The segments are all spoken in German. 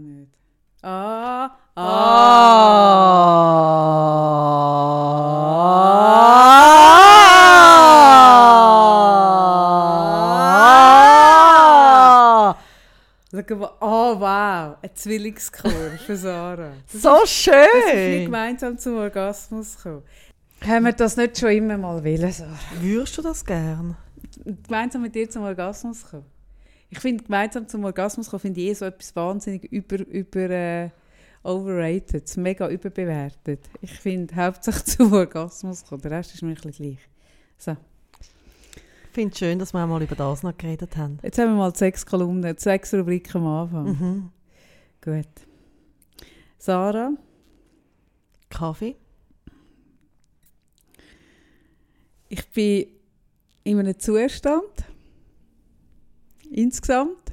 nicht. Ah, Ah! Schau mal, Oh, wow, ein Zwillingschor für Sarah. So Das ist nicht schön! gemeinsam zum Orgasmus kommen. Haben wir das nicht schon immer mal wollen, Sarah? Würdest du das gern? Gemeinsam mit dir zum Orgasmus kommen? Ich finde, gemeinsam zum Orgasmus kommen, finde ich eh so etwas wahnsinnig über, über äh, overrated, mega überbewertet. Ich finde, hauptsächlich zum Orgasmus kommen, der Rest ist mir ein bisschen gleich. So, Ich finde es schön, dass wir mal über das noch geredet haben. jetzt haben wir mal sechs Kolumnen, sechs Rubriken am Anfang. Mhm. Gut. Sarah, Kaffee? ich bin in einem Zustand, insgesamt,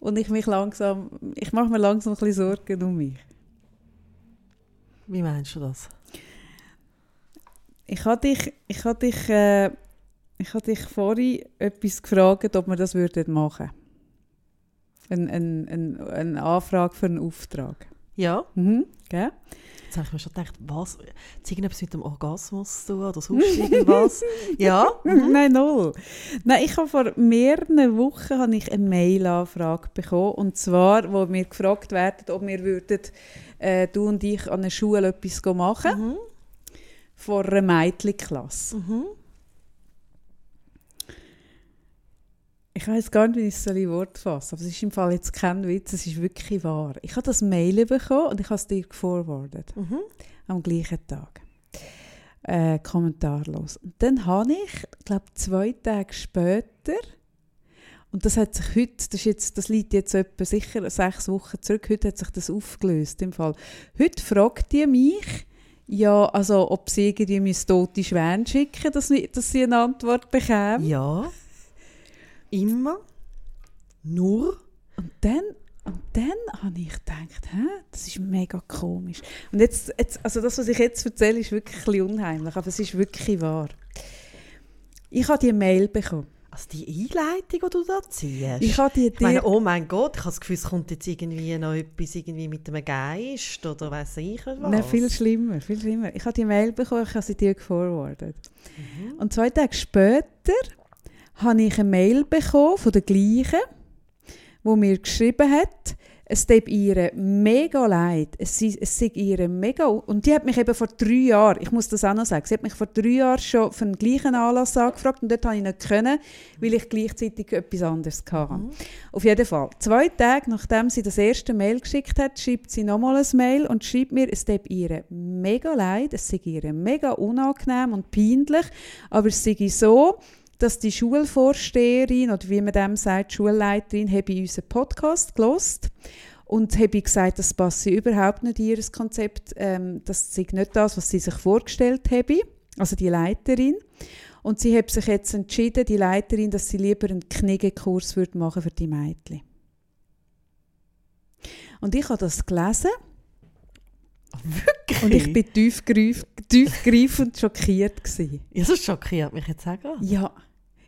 und ich mich langsam, ich mache mir langsam ein bisschen Sorgen um mich. Wie meinst du das? Ich habe dich, ich habe dich, äh, ich habe dich vorhin etwas gefragt, ob wir das würden machen. Ein, ein, ein, eine Anfrage für einen Auftrag. Ja, Mhm. Gell? jetzt habe ich mir schon gedacht, was? Hat irgendetwas mit dem Orgasmus zu tun oder sonst irgendwas? ja? Mhm. Nein, null. Nein, ich habe vor mehreren Wochen habe ich eine Mail-Anfrage bekommen. Und zwar, wo wir gefragt werden, ob wir würden, äh, du und ich an einer Schule etwas machen Mhm. vor einer Mädchenklasse. Mhm. Ich weiß gar nicht, wie ich es in Wort fasse, aber es ist im Fall jetzt kein Witz, es ist wirklich wahr. Ich habe das Mail bekommen und ich habe es dir geforwardet, Mhm. am gleichen Tag. Äh, kommentarlos. Und dann habe ich, glaube zwei Tage später, und das hat sich heute, das, ist jetzt, das liegt jetzt etwa sicher sechs Wochen zurück, heute hat sich das aufgelöst im Fall. Heute fragt die mich, ja, also ob sie irgendwie mein tote Schwein schicken, dass, dass sie eine Antwort bekämen. Ja. Immer. Nur. Und dann, und dann habe ich gedacht, Hä, das ist mega komisch. Und jetzt, jetzt, also das, was ich jetzt erzähle, ist wirklich ein bisschen unheimlich, aber es ist wirklich wahr. Ich habe die Mail bekommen. Also die Einleitung, die du da ziehst. Ich habe die Ich meine, oh mein Gott, ich habe das Gefühl, es kommt jetzt irgendwie noch etwas irgendwie mit einem Geist oder weiss ich was. Nein, viel schlimmer, viel schlimmer. Ich habe die Mail bekommen, ich habe sie dir geforwardet. Mhm. Und zwei Tage später habe ich eine Mail bekommen von der gleichen, wo mir geschrieben hat, es tut ihr mega leid. Es sei, es sei ihr mega... Und die hat mich eben vor drei Jahren, ich muss das auch noch sagen, sie hat mich vor drei Jahren schon für den gleichen Anlass angefragt und dort habe ich nicht können, weil ich gleichzeitig etwas anderes hatte. Mhm. Auf jeden Fall. Zwei Tage nachdem sie das erste Mail geschickt hat, schreibt sie nochmal ein Mail und schreibt mir, es tut ihr mega leid, es sei ihr mega unangenehm und peinlich, aber es sei so, dass die Schulvorsteherin oder wie man dem sagt, Schulleiterin, habe unseren Podcast gelost und habe gesagt, das passe überhaupt nicht in ihr Konzept, ähm, das sei nicht das, was sie sich vorgestellt habe, also die Leiterin. Und sie hat sich jetzt entschieden, die Leiterin, dass sie lieber einen Kniegekurs würde machen für die Mädchen. Und ich habe das gelesen Wirklich? und ich tiefgreif, tiefgreifend schockiert gewesen. Ja, das schockiert mich jetzt auch. Ja,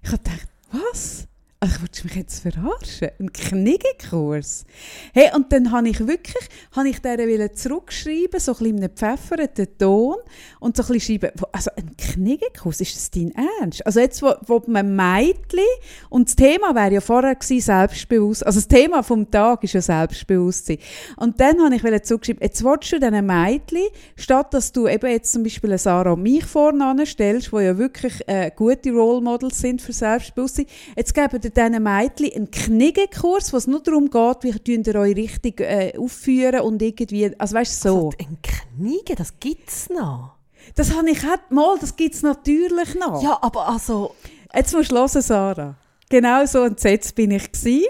ich habe gedacht, was? Also, willst du mich jetzt verarschen? Ein Kniegekurs? Hey, und dann habe ich wirklich, habe ich der zurückschreiben, so ein bisschen in einem gepfefferten Ton und so ein bisschen schreiben, also ein Kniegekurs, ist das dein Ernst? Also jetzt, wo, wo man Mädchen, und das Thema wäre ja vorher gewesen, Selbstbewusstsein, also das Thema vom Tag ist ja Selbstbewusstsein. Und dann habe ich wollen zurückschreiben, jetzt willst du diesen Mädchen, statt dass du eben jetzt zum Beispiel eine Sarah und mich vorne anstellst, die ja wirklich äh, gute Role Models sind für Selbstbewusstsein, jetzt geben ihr diesen Mädchen einen Kniegekurs, wo es nur darum geht, wie könnt ihr euch richtig äh, aufführen und irgendwie, also weißt so. Also, ein Kniege, das gibt es noch. Das habe ich auch, mal, das gibt es natürlich noch. Ja, aber also, Jetzt musst du hören, Sarah. Genau so entsetzt bin ich gewesen.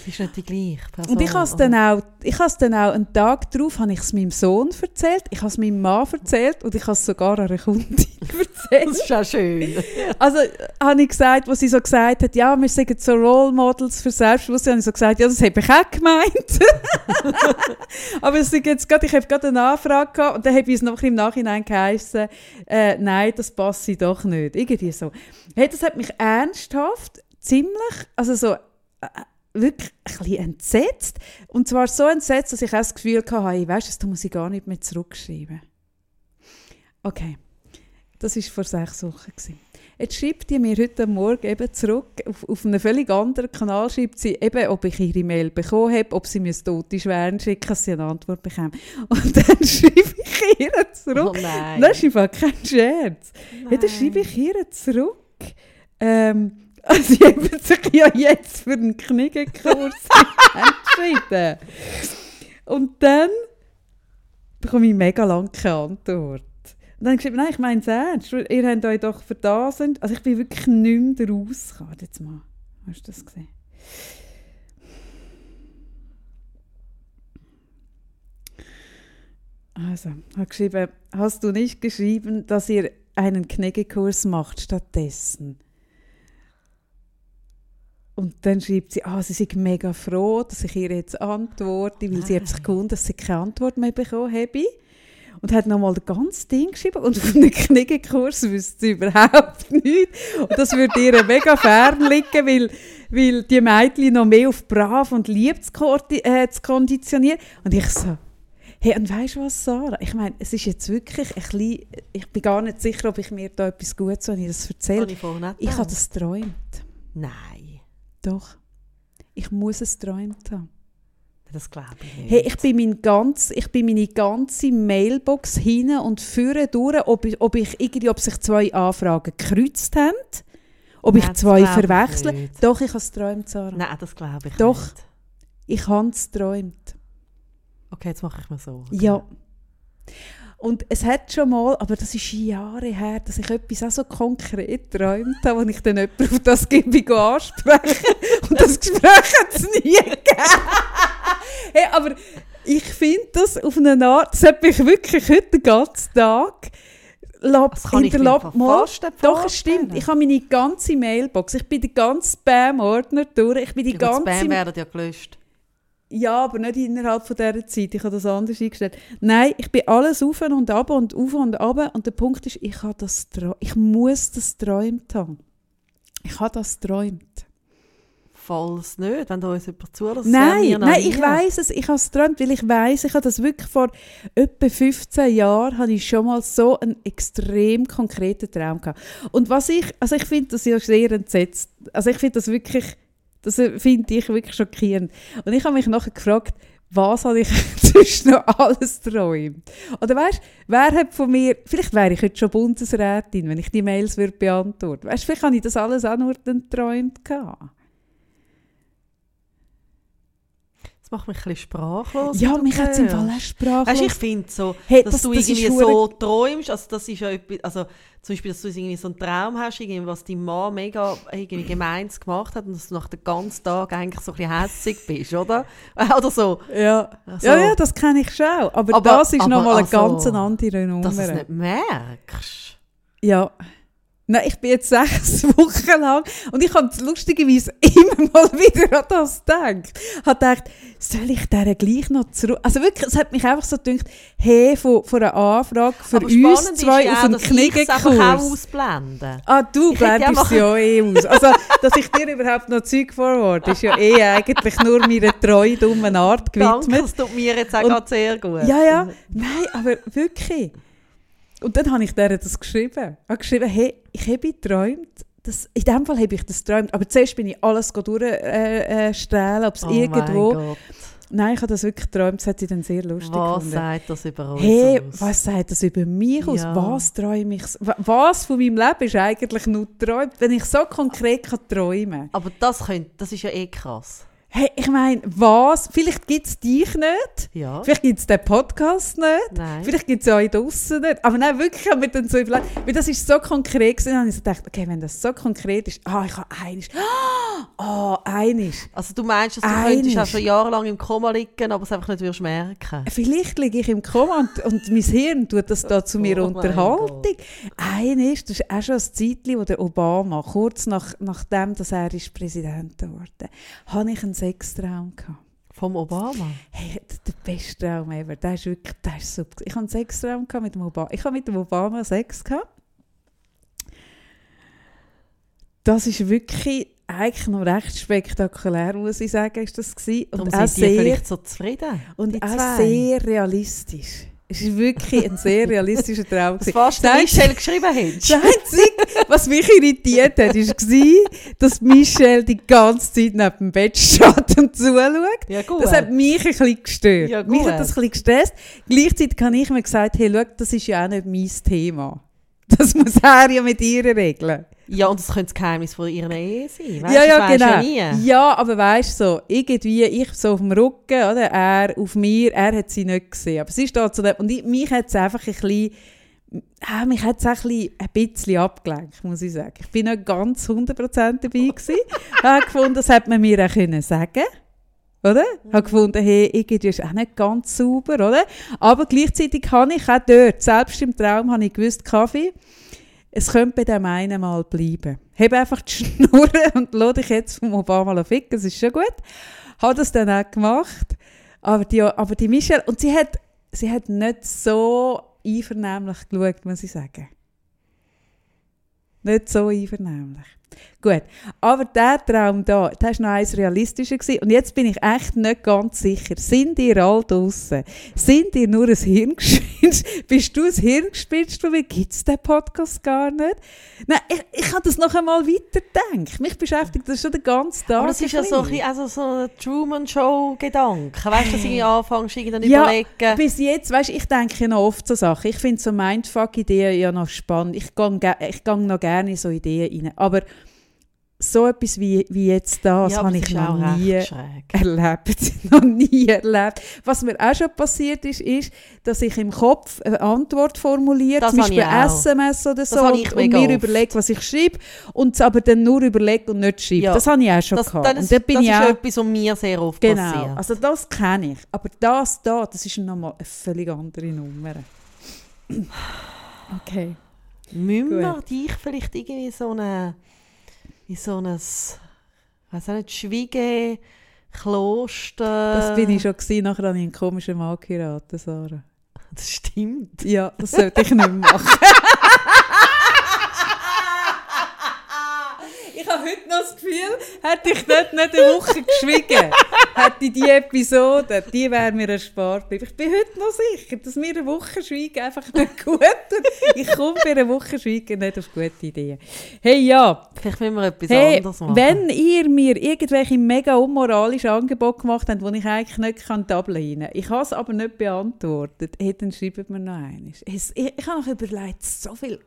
Das ist nicht die gleiche Person. Und ich habe es dann auch, ich habe es dann auch einen Tag darauf, habe ich es meinem Sohn erzählt, ich habe es meinem Mann erzählt und ich habe es sogar einer Kundin erzählt. Das ist auch schön. Also habe ich gesagt, wo sie so gesagt hat, ja, wir sind so Role Models für Selbstbewusstsein, habe ich so gesagt, ja, das habe ich auch gemeint. Aber es jetzt grad, ich habe gerade eine Anfrage gehabt und dann habe ich es noch im Nachhinein geheißen, äh, nein, das passe doch nicht. Irgendwie so. Hey, das hat mich ernsthaft ziemlich, also so, äh, wirklich ein bisschen entsetzt. Und zwar so entsetzt, dass ich auch das Gefühl hatte, hey, weißt du, das muss ich gar nicht mehr zurückschreiben. Okay, das war vor sechs Wochen. Gewesen. Jetzt schreibt die mir heute Morgen eben zurück, auf, auf einen völlig anderen Kanal schreibt sie eben, ob ich ihre Mail bekommen habe, ob sie mir tote Schweren schicken, dass sie eine Antwort bekommen. Und dann schreibe ich ihr zurück. Oh nein. Das ist einfach kein Scherz. Ja, dann schreibe ich ihr zurück. Ähm, also sie haben sich ja jetzt für einen Knigenkurs entschieden. Und dann bekomme ich mega lange keine Antwort. Und dann habe ich gesagt, nein, ich meine es ernst. Ihr habt euch doch für das... Also ich bin wirklich nicht mehr rausgekommen. Jetzt mal. Hast du das gesehen? Also, ich habe geschrieben, hast du nicht geschrieben, dass ihr einen Knäggekurs macht stattdessen? Und dann schreibt sie, ah, sie sei mega froh, dass ich ihr jetzt antworte, weil sie hat sich Nein. gewundert, dass sie keine Antwort mehr bekommen habe. Und hat nochmal das ganze Ding geschrieben. Und auf einem Kniggekurs wüsste sie überhaupt nichts. Und das würde ihr mega fern liegen, weil, weil die Mädchen noch mehr auf brav und lieb zu, äh, zu konditionieren. Und ich so, hey, und weißt du was, Sarah? Ich meine, es ist jetzt wirklich ein bisschen, ich bin gar nicht sicher, ob ich mir da etwas Gutes wenn ich das erzähle. ich nicht Ich habe das geträumt. Nein, Doch. Ich muss es geträumt haben. das glaube ich nicht. Hey, ich bin, mein ganz, ich bin meine ganze Mailbox hin und vorne durch, ob, ich, ob, ich irgendwie, ob sich zwei Anfragen gekreuzt haben, ob Nein, ich zwei ich verwechsle. nicht. Doch, ich habe es geträumt, Sarah. Nein, das glaube ich Doch. nicht. Ich habe es geträumt. Okay, jetzt mache ich mir so. Ja. Und es hat schon mal, aber das ist Jahre her, dass ich etwas auch so konkret geträumt habe, wo ich dann jemanden auf das Gebe anspreche. Und das Gespräch hat es nie gegeben. hey, aber ich finde das auf eine Art, das hat mich wirklich heute den ganzen Tag lab, Das kann ich mir hinterlassen. Mal, Doch, es stimmt. Ich habe meine ganze Mailbox, ich bin den ganzen Spam-Ordner durch, ich bin die ganze... Spam werden ja gelöscht. Ja, aber nicht innerhalb von dieser Zeit. Ich habe das anders eingestellt. Nein, ich bin alles auf und ab und auf und ab. Und der Punkt ist, ich, habe das ich muss das träumt haben. Ich habe das träumt. Falls nicht, wenn da uns jemand zulässt. Nein, nein, ich weiß es. Ich habe es geträumt, weil ich weiß, ich habe das wirklich vor etwa 15 Jahren habe ich schon mal so einen extrem konkreten Traum gehabt. Und was ich, also ich finde das ja sehr entsetzt. Also ich finde das wirklich, das finde ich wirklich schockierend. Und ich habe mich nachher gefragt, was habe ich sonst noch alles geträumt? Oder weißt, wer hat von mir, vielleicht wäre ich heute schon Bundesrätin, wenn ich die Mails würde beantworten. Weißt, vielleicht habe ich das alles auch nur dann geträumt gehabt. Das macht mich ein bisschen sprachlos. Ja, mich hat es im. Fall auch sprachlos. Weißt, ich finde so, Hey, dass das- du das irgendwie so träumst, also das ist ja etwas, also zum Beispiel, dass du irgendwie so einen Traum hast, irgendwie, was dein Mann mega irgendwie gemeins gemacht hat und dass du nach dem ganzen Tag eigentlich so ein bisschen hässig bist, oder? Oder so. Ja, Also- ja, ja, das kenne ich schon. Aber, Aber- das ist nochmal eine also, ganz andere Nummer. Dass du es nicht merkst. Ja. Nein, ich bin jetzt sechs Wochen lang und ich habe lustigerweise immer mal wieder an das gedacht. Ich habe gedacht, soll ich der gleich noch zurück... Also wirklich, es hat mich einfach so gedacht, hey, von, von einer Anfrage für Aber uns zwei ja auf einen einfach auch Kniggekurs. ausblende. Ah, du Ich blendest es ja eh aus. Also, dass ich dir überhaupt noch Zeug vorwarte, ist ja eh eigentlich nur meiner treu dummen Art Danke, gewidmet. das tut mir jetzt auch Und- sehr gut. Ja, ja. Nein, aber wirklich. Und dann habe ich der das geschrieben. Ich habe geschrieben, hey, ich habe geträumt. Das, in dem Fall habe ich das geträumt. Aber zuerst bin ich alles durchstrählen, äh, äh, ob es Oh irgendwo... Nein, ich habe das wirklich geträumt. Das hat sie dann sehr lustig Was gefunden. sagt das über uns Hey, aus? was sagt das über mich aus? Ja. Was träume ich? Wa- Was von meinem Leben ist eigentlich nur geträumt, wenn ich so konkret kann träumen Aber das, könnt, das ist ja eh krass. Hey, ich meine, was? Vielleicht gibt es dich nicht. Ja. Vielleicht gibt es den Podcast nicht. Nein. Vielleicht gibt es euch draussen nicht. Aber nein, wirklich habe ich mir dann so überlegt, weil das ist so konkret gewesen, habe ich so gedacht, okay, wenn das so konkret ist, ah, ich habe einiges. Ah, einiges. Also du meinst, dass du könntest auch schon jahrelang im Koma liegen, aber es einfach nicht würdest merken. Vielleicht liege ich im Koma und, und mein Hirn tut das da zu mir Oh Unterhaltung. Eines, das ist auch schon ein Zeitchen, wo der Obama, kurz nach, nachdem dass er ist Präsident geworden habe ich einen Sextraum gehabt. Vom Obama. Hey, der beste Traum ever. Der ist wirklich, der ist super. Ich habe einen Sextraum mit dem Obama. Ich habe mit dem Obama Sex gehabt. Das ist wirklich eigentlich noch recht spektakulär, muss ich sagen, ist das gewesen. Darum Und auch sind die sehr, vielleicht so zufrieden. und auch sehr realistisch. Es war wirklich ein sehr realistischer Traum. Das fast der Das Michel geschrieben hättest. Das Einzige, was mich irritiert hat, war, dass Michelle die ganze Zeit neben dem Bett steht und zuschaut. Ja, gut. Das hat mich ein bisschen gestört. Ja, mich hat das ein bisschen gestresst. Gleichzeitig habe ich mir gesagt, hey, schau, das ist ja auch nicht mein Thema. Das muss er ja mit ihr regeln. Ja, und das könnte das Geheimnis von ihrer Ehe sein. Weißt, ja, ja, genau. Ja. Ja, aber weißt du, so, irgendwie, ich so auf dem Rücken, oder? Er auf mir, er hat sie nicht gesehen. Aber sie steht so da, und ich, mich hat es einfach ein bisschen, ah, mich hat es ein bisschen, ein bisschen abgelenkt, muss ich sagen. Ich bin nicht ganz 100% dabei gewesen. Ich habe gefunden, das hätte man mir auch können sagen oder? Ich habe gefunden, hey, irgendwie ist auch nicht ganz sauber, oder? Aber gleichzeitig habe ich auch dort, selbst im Traum, habe ich gewusst, Kaffee, es könnte bei dem einen mal bleiben. Heb einfach die Schnurre und lass dich jetzt vom Obama ficken, das ist schon gut. Habe das dann auch gemacht. Aber die, aber die Michelle, und sie hat, sie hat nicht so einvernehmlich geschaut, muss ich sagen. Nicht so einvernehmlich. Gut, aber der Traum da, das war noch eins realistischer. Gewesen. Und jetzt bin ich echt nicht ganz sicher. Sind ihr all draussen? Sind ihr nur ein Hirngespinst? Bist du ein Hirngespinst von mir? Gibt es den Podcast gar nicht? Nein, ich, ich habe das noch einmal weitergedacht. Mich beschäftigt das schon den ganzen Tag. Aber das ist ja so ein, also so ein Truman-Show-Gedanke. Weißt du, dass ich irgendwie dann Ja, überlegen. Bis jetzt, weißt, ich denke noch oft so Sachen. Ich finde so Mindfuck-Ideen ja noch spannend. Ich gehe ge ich noch gerne in so Ideen rein. Aber so etwas wie, wie jetzt das ja, habe ich noch nie erlebt. noch nie erlebt. Was mir auch schon passiert ist, ist, dass ich im Kopf eine Antwort formuliere, Das zum Beispiel. SMS oder so, und, und mir überlege, was ich schreibe, und es aber dann nur überlege und nicht schreibe. Ja. Das habe ich auch schon Das, gehabt. das, bin das ich ist auch, etwas, was mir sehr oft Genau, passiert. also das kenne ich. Aber das da, das ist nochmal eine völlig andere Nummer. Okay. Müssen wir dich vielleicht irgendwie so eine, in so ein, weiß auch nicht, Schwiege, Kloster... Das bin ich schon gewesen, nachher habe ich einen komischen Mann geheiratet, Sarah. Das stimmt. Ja, das sollte ich nicht machen. ich habe heute noch das Gefühl, hätte ich dort nicht eine Woche geschwiegen, hätte die Episode, die wäre mir erspart geblieben. Ich bin heute noch sicher, dass mir eine Woche Schweigen einfach nicht gut tut. Ich komme bei einer Woche Schweigen nicht auf gute Ideen. Hey, ja, Vielleicht müssen wir etwas Hey, anderes machen. wenn ihr mir irgendwelche mega unmoralischen Angebote gemacht habt, die ich eigentlich nicht kann ablehnen kann, ich habe es aber nicht beantwortet, hey, dann schreibt mir noch eines. Es- Ich, ich habe noch überlegt, so viel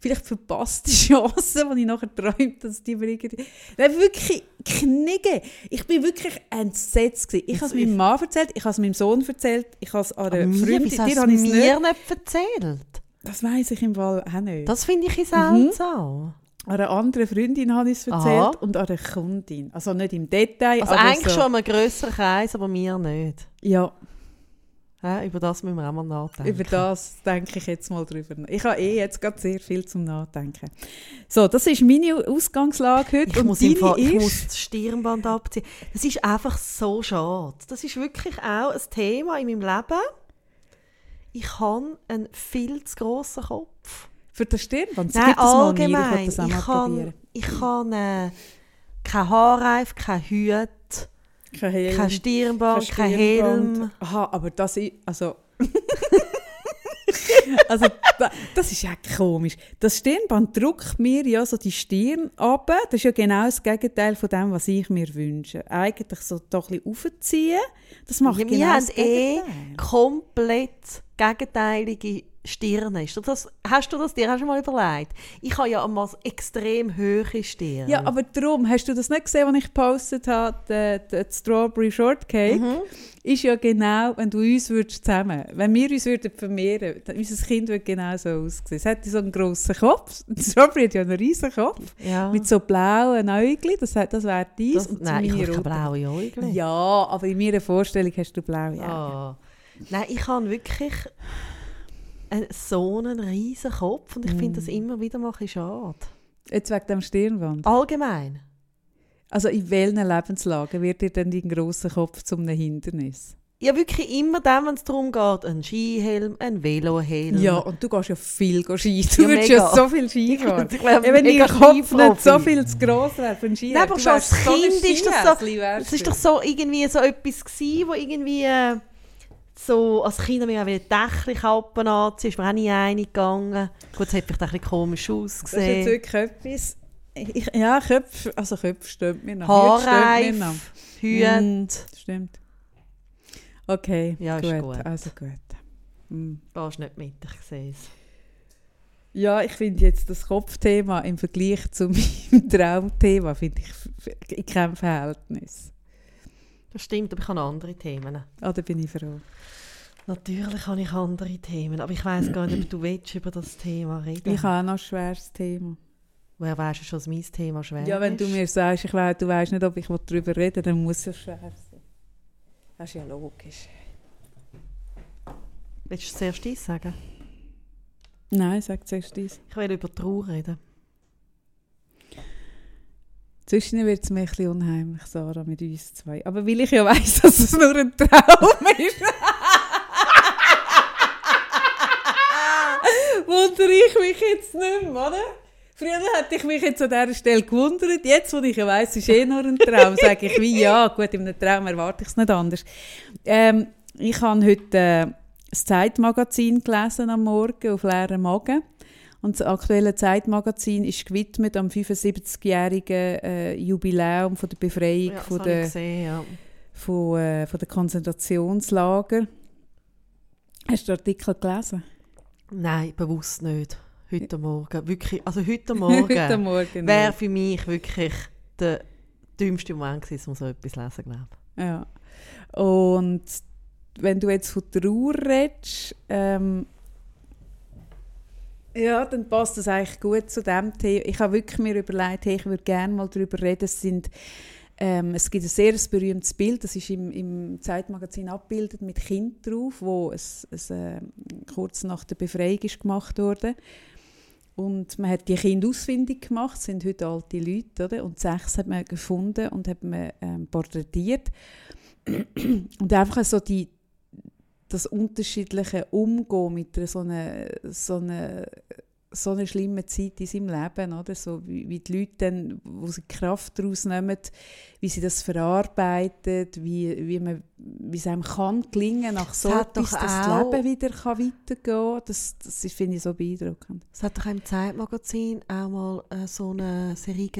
vielleicht verpasste Chancen, die ich nachher träumt, dass die mir irgendwie... Nein, wirklich knicken. Ich bin wirklich entsetzt. Gewesen. Ich habe es meinem Mann erzählt, ich habe es meinem Sohn erzählt, ich habe es an einer Freundin... wieso hast du es mir nicht. erzählt? Das weiss ich im Fall auch nicht. Das finde ich Mhm. seltsam. An einer anderen Freundin habe ich es erzählt Aha. und an einer Kundin. Also nicht im Detail, Also eigentlich so. schon einen grösseren Kreis, aber mir nicht. Ja, Ja, über das müssen wir auch mal nachdenken. über das denke ich jetzt mal drüber. Ich habe eh jetzt gerade sehr viel zum Nachdenken. So, das ist meine Ausgangslage heute. Ich und muss, im Fall, ich ist- muss das Stirnband abziehen. Das ist einfach so schade. Das ist wirklich auch ein Thema in meinem Leben. Ich habe einen viel zu grossen Kopf. Für das Stirnband? Sie Nein, ich allgemein. das Ich mal kann, ich kann äh, kein Haarreif, kein Hut, Kein Helm. kein Stirnband, kein Stirnband. Helm. Aha, aber das ist... Also... also, da, das ist ja komisch. Das Stirnband drückt mir ja so die Stirn ab. Das ist ja genau das Gegenteil von dem, was ich mir wünsche. Eigentlich so doch ein bisschen aufziehen. Das macht Ja, genau wir das eh Gegenteil. komplett gegenteilige Stirne. Ist das, hast du das dir schon mal überlegt? Ich habe ja einmal extrem hohe Stirn. Ja, aber darum, hast du das nicht gesehen, was ich gepostet habe, der, der Strawberry Shortcake? Mhm. Ist ja genau, wenn du uns würdest zusammen, wenn wir uns würden vermehren, dann unser Kind würde genau so aussehen. Es hätte so einen grossen Kopf, Strawberry hat ja einen riesen Kopf, ja. mit so blauen Äuglein, das, das wäre dies. das, nein, ich habe blaue Augen. Ja, aber in meiner Vorstellung hast du blaue Augen. Ah. Nein, ich habe wirklich einen, so einen riesen Kopf und ich finde Mm. das immer wieder mal ein schade. Jetzt wegen dem Stirnband. Allgemein. Also in welchen Lebenslagen wird dir denn dein grosser Kopf zum Hindernis? ja wirklich immer dann, wenn es darum geht, ein Skihelm, ein Velohelm. Ja, und du gehst ja viel Ski. Du Ja, würdest mega. ja so viel Ski fahren. Ich wäre Ja, wenn dein Kopf nicht so viel zu gross wäre für einen Ski. Nein, aber schon als Kind ist das so- Es ist doch so irgendwie so etwas gewesen, wo irgendwie äh, so als Kind mir auch wieder Dächelkappen anziehen, ist mir auch nie eingegangen. Gut, es hat vielleicht auch ein bisschen komisch Das ist jetzt ausgesehen. wirklich etwas... Ich, ja, Köpfe, also Köpfe stimmt mir noch. Haarreif, Hüte. Mm, stimmt. Okay, Ja, ist gut, gut. also gut. Mm. Gehst nicht mit, ich sehe es. Ja, ich finde jetzt das Kopfthema im Vergleich zu meinem Traumthema finde ich in keinem Verhältnis. Das stimmt, aber ich habe andere Themen. Ah, da bin ich froh. Natürlich habe ich andere Themen, aber ich weiß gar nicht, ob du willst über das Thema reden. Ich habe auch noch ein schweres Thema. Woher weißt du schon, dass mein Thema schwer Ja, wenn ist? du mir sagst, ich weiss, du weißt nicht, ob ich darüber reden dann muss es schwer sein. Das ist ja logisch. Willst du zuerst dies sagen? Nein, sag zuerst dies. Ich will über Trauer reden. Zwischen wird es mir ein bisschen unheimlich, Sarah, mit uns zwei. Aber weil ich ja weiss, dass es nur ein Traum ist. Wundere ich mich jetzt nicht mehr, oder? Früher hätte ich mich jetzt an dieser Stelle gewundert. Jetzt, wo ich ja weiss, es ist eh nur ein Traum, sage ich wie ja, gut, in einem Traum erwarte ich es nicht anders. Ähm, ich habe heute äh, das Zeitmagazin gelesen am Morgen auf leeren Magen. Und das aktuelle Zeitmagazin ist gewidmet am 75-jährigen äh, Jubiläum von der Befreiung Ja, von, der, gesehen, ja. von, äh, von der Konzentrationslager. Hast du den Artikel gelesen? Nein, bewusst nicht. Heute Morgen. Wirklich, also heute Morgen Heute Morgen. wäre für mich wirklich der dümmste Moment gewesen, um so etwas zu lesen, glaube ich. Ja. Und wenn du jetzt von Trauer redest, ähm, ja, dann passt das eigentlich gut zu dem Thema. Ich habe wirklich mir überlegt, hey, ich würde gerne mal darüber reden. Es, sind, ähm, es gibt ein sehr berühmtes Bild, das ist im, im Zeitmagazin abgebildet mit Kind drauf, wo es, es äh, kurz nach der Befreiung ist gemacht wurde. Und man hat die Kinder ausfindig gemacht, das sind heute alte Leute, oder? Und sechs hat man gefunden und hat man ähm, porträtiert. Und einfach so die, das unterschiedliche Umgehen mit einer so einer, so einer, so einer schlimmen Zeit in seinem Leben, oder? So wie, wie die Leute dann, wo sie Kraft daraus nehmen, wie sie das verarbeiten, wie, wie, man, wie es einem kann gelingen, nach so etwas, doch dass das Leben wieder kann weitergehen kann. Das, das finde ich so beeindruckend. Es hat doch im Zeitmagazin auch mal äh, so eine Serie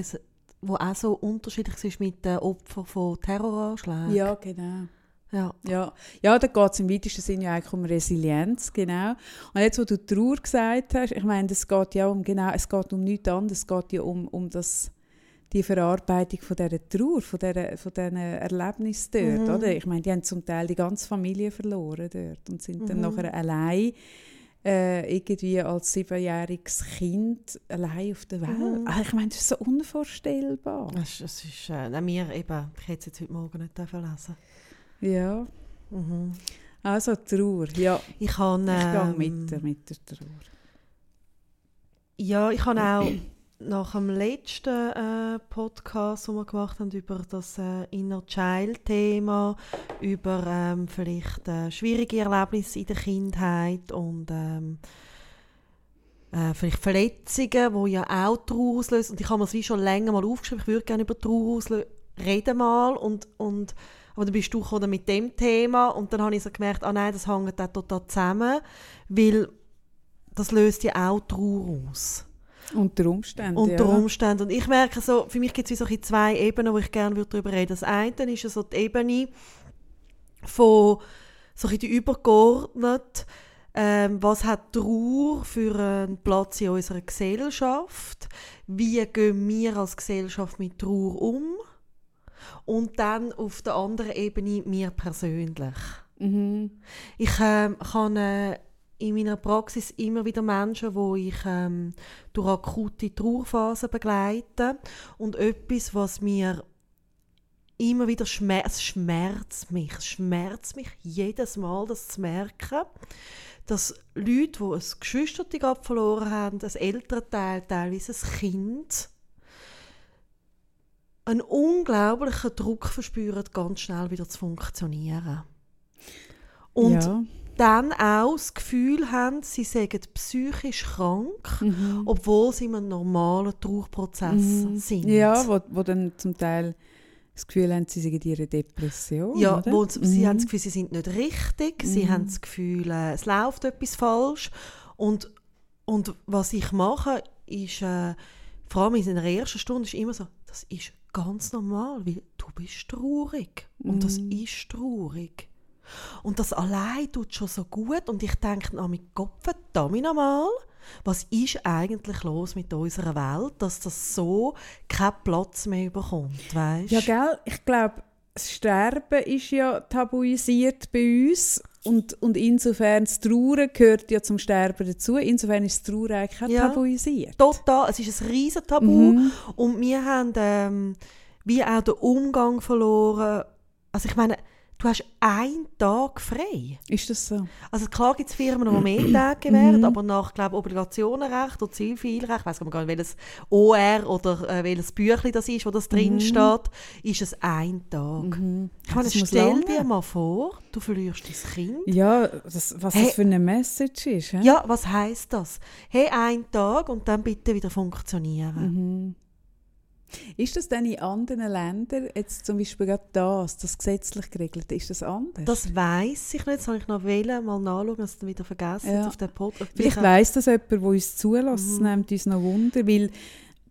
wo auch so unterschiedlich ist mit den Opfern von Terroranschlägen. Ja, genau. Ja. Ja, ja da geht es im weitesten Sinne ja eigentlich um Resilienz, genau. Und jetzt, wo du Trauer gesagt hast, ich meine, es geht ja um, genau, es geht um nichts anderes, es geht ja um, um das, die Verarbeitung von dieser Trauer, von, dieser, von diesen Erlebnissen dort, Mhm. oder? Ich meine, die haben zum Teil die ganze Familie verloren dort und sind dann Mhm. nachher allein äh, irgendwie als siebenjähriges Kind allein auf der Welt. Mhm. Ah, Ich meine, das ist so unvorstellbar. Das, ist- das ist, äh, nein, mir eben, ich hätte es jetzt heute Morgen nicht dürfen lesen. Ja, Mhm. also Trauer, ja, Ich ich ähm, gehe mit, der- mit der Trauer. Ja, ich habe auch nach dem letzten äh, Podcast, den wir gemacht haben, über das äh, Inner Child-Thema, über ähm, vielleicht äh, schwierige Erlebnisse in der Kindheit und ähm, äh, vielleicht Verletzungen, die ja auch Trauer auslösen. Und ich habe mir das wie schon länger mal aufgeschrieben, ich würde gerne über Trauer auslösen, reden mal und, und aber dann bist du gekommen mit dem Thema und dann habe ich so gemerkt, ah nein, das hängt auch total zusammen, weil das löst ja auch Trauer aus. Unter Umständen, Unter ja. Umständen. Und ich merke so, für mich gibt es so zwei Ebenen, wo ich gerne würde darüber reden Das eine ist so die Ebene von so die übergeordnet, ähm, was hat Trauer für einen Platz in unserer Gesellschaft? Wie gehen wir als Gesellschaft mit Trauer um? Und dann auf der anderen Ebene mir persönlich. Mhm. Ich ähm, kann äh, in meiner Praxis immer wieder Menschen, wo ich ähm, durch akute Trauerphasen begleite und etwas, was mir immer wieder schmerzt, es schmerzt mich, es schmerzt mich jedes Mal, das zu merken, dass Leute, die ein Geschwister verloren haben, ein Elternteil, teilweise ein Kind, einen unglaublichen Druck verspüren, ganz schnell wieder zu funktionieren. Und ja. dann auch das Gefühl haben, sie seien psychisch krank, Mhm. obwohl sie in einem normalen Trauerprozess Mhm. sind. Ja, wo, wo dann zum Teil das Gefühl haben, sie seien in ihrer Depression. Ja, oder? wo sie Mhm. haben das Gefühl, sie sind nicht richtig, sie Mhm. haben das Gefühl, äh, es läuft etwas falsch. Und, und was ich mache, ist, äh, vor allem in der ersten Stunde, ist immer so, das ist ganz normal, weil du bist traurig. Und das Mhm. ist traurig. Und das allein tut schon so gut. Und ich denke, oh mein Gott, verdammt nochmal, was ist eigentlich los mit unserer Welt, dass das so keinen Platz mehr bekommt, weißt? Ja, gell? Ich glaube, das Sterben ist ja tabuisiert bei uns. Und, und insofern, das Trauern gehört ja zum Sterben dazu. Insofern ist das Trauern eigentlich auch Ja. tabuisiert. Total, es ist ein riesen Tabu. Mhm. Und wir haben ähm, wie auch den Umgang verloren. Also ich meine, du hast einen Tag frei. Ist das so? Also klar gibt es Firmen, die mehr Tage gewähren, Mhm. aber nach glaub, Obligationenrecht oder Zivilrecht, ich weiß gar nicht, welches OR oder äh, welches Büchlein das ist, wo das drin steht, ist es ein Tag. Mhm. Ich meine, stell lange. dir mal vor, du verlierst dein Kind. Ja, das, was Hey. das für eine Message ist. hä? Ja, was heißt das? Hey, ein Tag und dann bitte wieder funktionieren. Ist das denn in anderen Ländern, jetzt zum Beispiel gerade das, das gesetzlich geregelt, ist das anders? Das weiß ich nicht, das habe ich noch wählen, mal nachschauen, dass dann wieder vergessen Ja. auf den Podcast. Vielleicht weiss das jemand, der uns zulässt, das Mhm. nimmt uns noch Wunder, weil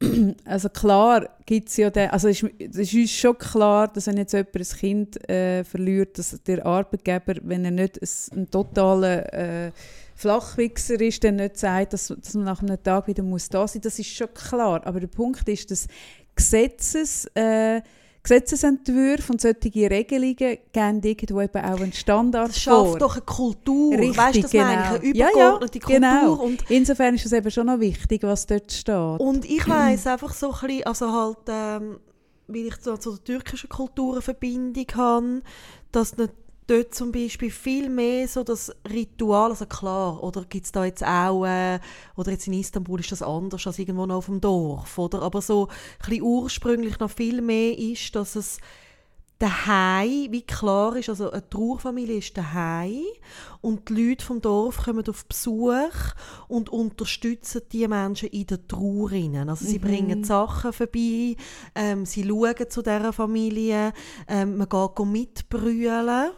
also klar gibt es ja den, also es ist, es ist uns schon klar, dass wenn jetzt jemand ein Kind äh, verliert, dass der Arbeitgeber, wenn er nicht ein, ein totaler äh, Flachwichser ist, dann nicht sagt, dass, dass man nach einem Tag wieder muss da sein muss. Das ist schon klar. Aber der Punkt ist, dass Gesetzes, äh, Gesetzesentwürfe und solche Regelungen geben irgendwo eben auch einen Standard Das schafft vor. doch eine Kultur. Richtig, weißt du, das meine ich? genau. Eine Ja, ja, übergeordnete Kultur. genau. Und, Insofern ist es eben schon noch wichtig, was dort steht. und ich weiss einfach so ein bisschen, also halt, ähm, weil ich so zu der türkischen Kultur eine Verbindung habe, dass nicht dort zum Beispiel viel mehr so das Ritual, also klar, oder gibt es da jetzt auch, äh, oder jetzt in Istanbul ist das anders als irgendwo noch auf dem Dorf, oder? Aber so ein bisschen ursprünglich noch viel mehr ist, dass es daheim, wie klar ist, also eine Trauerfamilie ist daheim und die Leute vom Dorf kommen auf Besuch und unterstützen die Menschen in der Trauer. Also sie Mhm. bringen Sachen vorbei, ähm, sie schauen zu dieser Familie, ähm, man geht mitbrüllen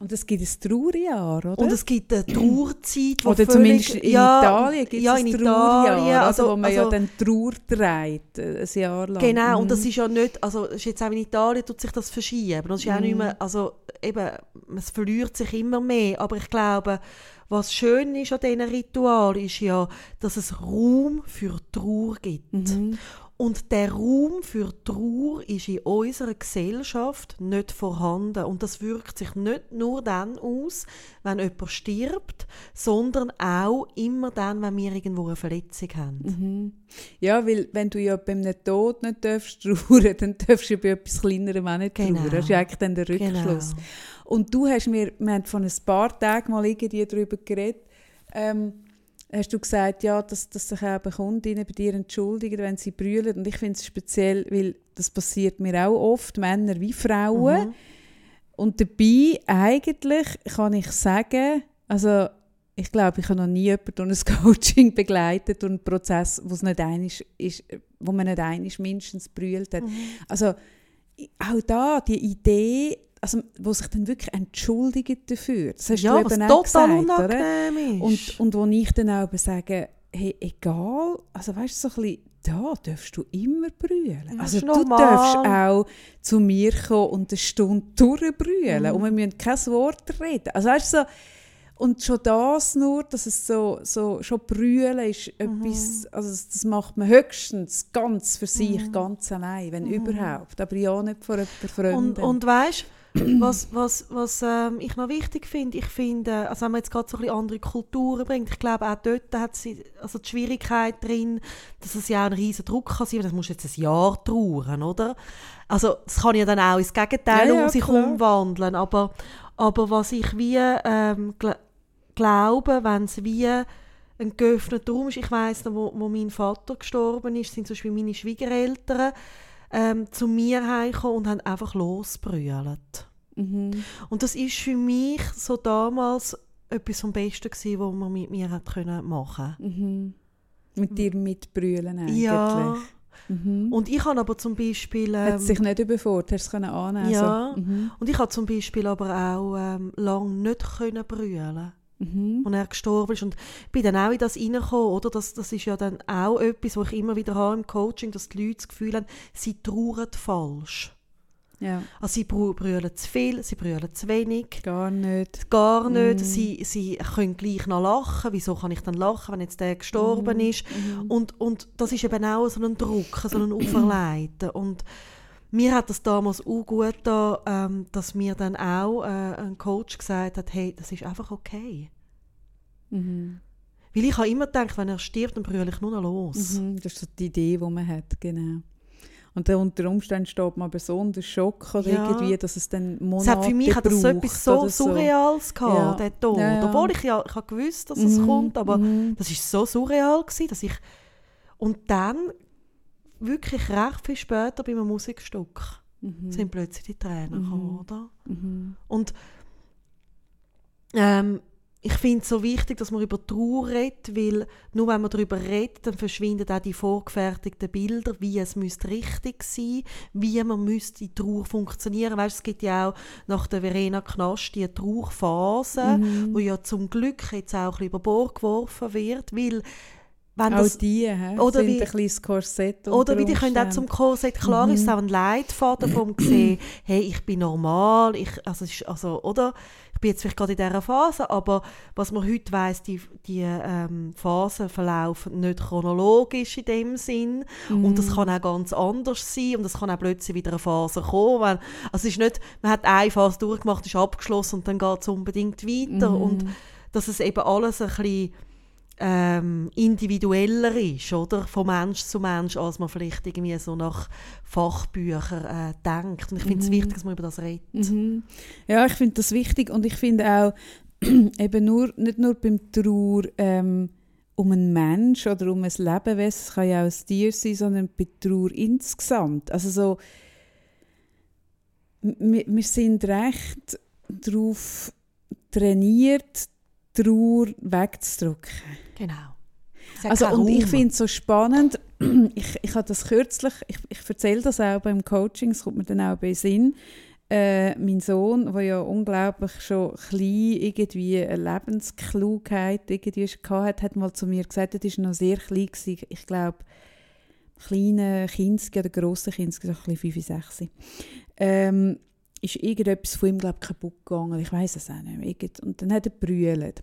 Und es gibt ein Trauerjahr, oder? und es gibt eine Trauerzeit, wo oder völlig- zumindest in ja, Italien gibt es ja, ein in Trauerjahr, Italien, also, also- wo man ja also- dann Trauer trägt, äh, ein Jahr lang. Genau, und Mhm. das ist ja nicht, also ist jetzt auch in Italien tut sich das verschieben. Das ist ja auch nicht Mhm. mehr, also eben, es verliert sich immer mehr. Aber ich glaube, was schön ist an diesen Ritual ist ja, dass es Raum für Trauer gibt. Mhm. Und der Raum für Trauer ist in unserer Gesellschaft nicht vorhanden. Und das wirkt sich nicht nur dann aus, wenn jemand stirbt, sondern auch immer dann, wenn wir irgendwo eine Verletzung haben. Mhm. Ja, weil wenn du ja bei einem Tod nicht darfst trauern, dann darfst du bei etwas Kleinerem auch nicht Genau. trauern. Das ist ja eigentlich dann der Rückschluss. Genau. Und du hast mir, wir haben vor ein paar Tagen mal irgendwie darüber geredet, ähm, hast du gesagt, ja, dass, dass sich eben Kundinnen bei dir entschuldigen, wenn sie brüllen. Und ich finde es speziell, weil das passiert mir auch oft, Männer wie Frauen. Mhm. Und dabei, eigentlich kann ich sagen, also ich glaube, ich habe noch nie jemanden durch ein Coaching begleitet und einen Prozess, wo es nicht einig ist, wo man nicht einig mindestens brüllt hat. Mhm. Also auch da die Idee, also wo sich dann wirklich entschuldigt dafür. Das hast ja, du eben auch total gesagt, unangenehm ist. Und, und wo ich dann auch sage, hey, egal, also weißt du, so ein bisschen, da darfst du immer brüllen. Ja, also du darfst auch zu mir kommen und eine Stunde durchbrüllen Mhm. und wir müssen kein Wort reden. Also weißt du, so, und schon das nur, dass es so, so schon brüllen ist Mhm. etwas, also das macht man höchstens ganz für sich, Mhm. ganz allein, wenn überhaupt, aber ja nicht vor jemand Fremden. Und, und weißt was, was, was ähm, ich noch wichtig finde, ich finde, also wenn man jetzt gerade so ein bisschen andere Kulturen bringt, ich glaube auch dort hat sie also die Schwierigkeit drin, dass es ja auch ein riesen Druck kann sein, das muss jetzt ein Jahr trauern, oder? Also es kann ja dann auch ins Gegenteil Ja, ja, um sich klar. umwandeln, aber, aber was ich wie ähm, gl glaube, wenn es wie ein geöffneter Raum ist, ich weiss noch, wo, wo mein Vater gestorben ist, sind zum Beispiel meine Schwiegereltern ähm, zu mir heimgekommen und haben einfach losbrüllt. Mhm. Und das ist für mich so damals etwas vom Besten gewesen, was man mit mir hat können machen Mhm. Mit dir mitbrüllen eigentlich. Ja. Mhm. Und ich habe aber zum Beispiel... Hat Ähm, sich nicht überfordert, hast du es können annehmen Ja. So. Mhm. und ich habe zum Beispiel aber auch ähm, lange nicht können brüllen Mhm. als er gestorben ist. Und bin dann auch in das reingekommen, oder? Das, das ist ja dann auch etwas, was ich immer wieder habe im Coaching, dass die Leute das Gefühl haben, sie trauern falsch. Ja, Also sie brü- brüllen zu viel, sie brüllen zu wenig, gar nicht. gar nicht. Mm. Sie, sie können gleich noch lachen. Wieso kann ich dann lachen, wenn jetzt der gestorben Mhm. ist? Und, und das ist eben auch so ein Druck, so ein Auferleiten. Und mir hat das damals auch gut da, ähm, dass mir dann auch äh, ein Coach gesagt hat, hey, das ist einfach okay. Mhm. Weil ich habe immer gedacht, wenn er stirbt, dann brülle ich nur noch los. Mhm. Das ist so die Idee, die man hat, genau. Und dann unter Umständen steht man aber so unter Schock oder Ja. irgendwie, dass es dann Monate hat für mich hat das so braucht etwas so Surreales gehabt, Ja. der Tod. Ja, ja. Obwohl ich ja ich habe gewusst, dass es Mhm, kommt, aber mhm. das ist so surreal gewesen, dass ich und dann wirklich recht viel später bei einem Musikstück Mhm. sind plötzlich die Tränen Mhm. gekommen, oder? Mhm. Und ähm, ich finde es so wichtig, dass man über Trauer redet, weil nur wenn man darüber redet, dann verschwinden auch die vorgefertigten Bilder, wie es müsste richtig sein, wie man müsste die Trauer funktionieren. Weißt, es gibt ja auch nach der Verena Knast die Trauerphase, Mhm. wo ja zum Glück jetzt auch ein bisschen über Bord geworfen wird, weil wenn Auch das die he, oder sind wie- ein kleines Korsett oder wie die können auch zum Korsett, klar Mhm. ist es auch ein Leitfaden vom gesehen, hey, ich bin normal, ich, also, also, oder? Ich bin jetzt vielleicht gerade in dieser Phase, aber was man heute weiss, die, die ähm, Phasen verlaufen nicht chronologisch in dem Sinn und Mhm. das kann auch ganz anders sein und es kann auch plötzlich wieder eine Phase kommen. Wenn, also es ist nicht, man hat eine Phase durchgemacht, ist abgeschlossen und dann geht es unbedingt weiter Mhm. und dass es eben alles ein bisschen ähm, individueller ist, oder? Von Mensch zu Mensch, als man vielleicht irgendwie so nach Fachbüchern äh, denkt. Und ich finde es Mhm. wichtig, dass man über das redet. Mhm. Ja, ich finde das wichtig und ich finde auch eben nur, nicht nur beim Trauer ähm, um einen Mensch oder um ein Lebewesen, es kann ja auch ein Tier sein, sondern bei Trauer insgesamt. Also so, wir, wir sind recht darauf trainiert, Trauer wegzudrücken. Genau. Also, und ich finde es so spannend, ich, ich habe das kürzlich, ich, ich erzähle das auch beim Coaching, es kommt mir dann auch bei Sinn, äh, mein Sohn, der ja unglaublich schon klein irgendwie eine Lebensklugheit irgendwie hatte, hat mal zu mir gesagt, er war noch sehr klein, gewesen, ich glaube, kleine Kinski oder grosse Kinski, so ein bisschen 5, 6. Ähm, ist irgendetwas von ihm, glaube ich, kaputt gegangen. Ich weiß es auch nicht mehr. Und dann hat er brüllt.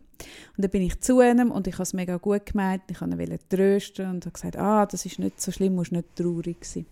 Und dann bin ich zu ihm und ich habe es mega gut gemeint. Ich wollte ihn trösten und habe gesagt, ah, das ist nicht so schlimm, musst nicht traurig sein.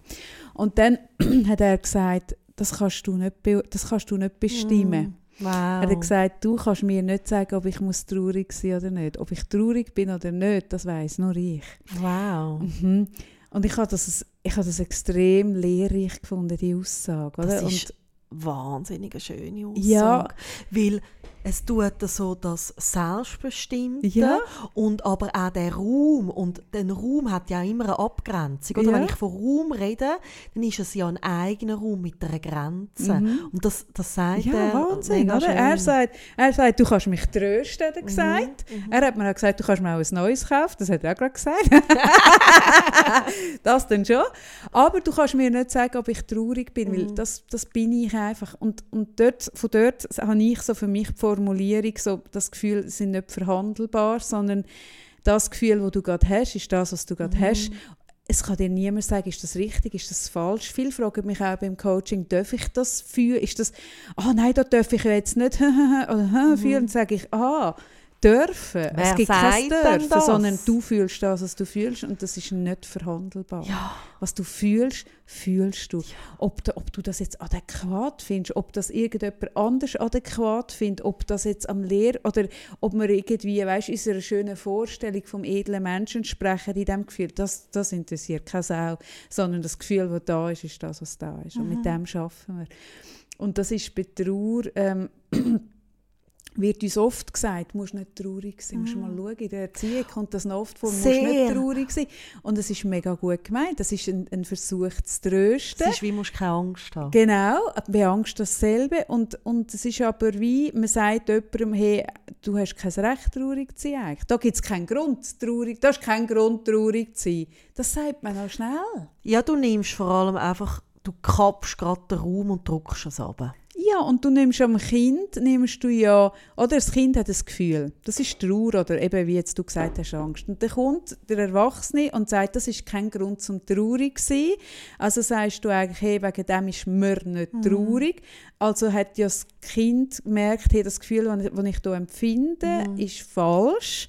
Und dann hat er gesagt, das kannst du nicht, das kannst du nicht bestimmen. Mm. Wow. Er hat gesagt, du kannst mir nicht sagen, ob ich muss traurig sein oder nicht. Ob ich traurig bin oder nicht, das weiß nur ich. wow. Mhm. Und ich habe das, ich habe das extrem lehrreich gefunden, die Aussage. Oder? Das ist wahnsinnig schöne Aussage. Ja. Weil es tut so das Selbstbestimmte Ja. und aber auch der Raum. Und der Raum hat ja immer eine Abgrenzung. Oder Ja. wenn ich von Raum rede, dann ist es ja ein eigener Raum mit einer Grenze. Mhm. Und das, das sagt ja, er Wahnsinn. Oder? schön. Er, sagt, er sagt, du kannst mich trösten, hat er Mhm, gesagt. mhm. Er hat mir auch gesagt, du kannst mir auch ein neues kaufen. Das hat er auch gerade gesagt. das dann schon. Aber du kannst mir nicht sagen, ob ich traurig bin, weil Mhm. das, das bin ich einfach. Und, und dort, von dort habe ich so für mich die Formulierung, so, das Gefühl, sind nicht verhandelbar, sondern das Gefühl, das du gerade hast, ist das, was du gerade Mhm. hast. Es kann dir niemand sagen, ist das richtig, ist das falsch. Viele fragen mich auch beim Coaching, darf ich das fühlen? Ist das, ah nein, da darf ich ja jetzt nicht fühlen. Dann sage ich, ah, dürfen. Wer es gibt kein Dürfen, sondern du fühlst das, was du fühlst und das ist nicht verhandelbar. Ja. Was du fühlst, fühlst du. Ob, du. ob du das jetzt adäquat findest, ob das irgendjemand anders adäquat findet, ob das jetzt am Lehr oder ob wir irgendwie, weißt, unserer schönen Vorstellung vom edlen Menschen sprechen in diesem Gefühl, das, das interessiert keine Sau, sondern das Gefühl, das da ist, ist das, was da ist. Und mit dem schaffen wir. Und das ist bei Trauer, ähm, wird uns oft gesagt, du musst nicht traurig sein. Musst mal schauen, in der Erziehung kommt das noch oft vor, du musst nicht traurig sein. Und es ist mega gut gemeint. Das ist ein, ein Versuch zu trösten. Es ist wie, du musst keine Angst haben. Genau, bei Angst dasselbe. Und, und es ist aber wie, man sagt jemandem, hey, du hast kein Recht, traurig zu sein. Eigentlich. Da gibt es keinen Grund, traurig, da ist kein Grund, traurig zu sein. Das sagt man auch schnell. Ja, du nimmst vor allem einfach, du kappst gerade den Raum und drückst es runter. Ja, und du nimmst am Kind, nimmst du ja, oder das Kind hat ein Gefühl, das ist Trauer oder eben, wie jetzt du gesagt hast, Angst. Und dann kommt der Erwachsene und sagt, das ist kein Grund zum traurig zu sein. Also sagst du eigentlich, hey, wegen dem ist mir nicht mhm. traurig. Also hat ja das Kind gemerkt, hey, das Gefühl, das ich hier empfinde, mhm. ist falsch.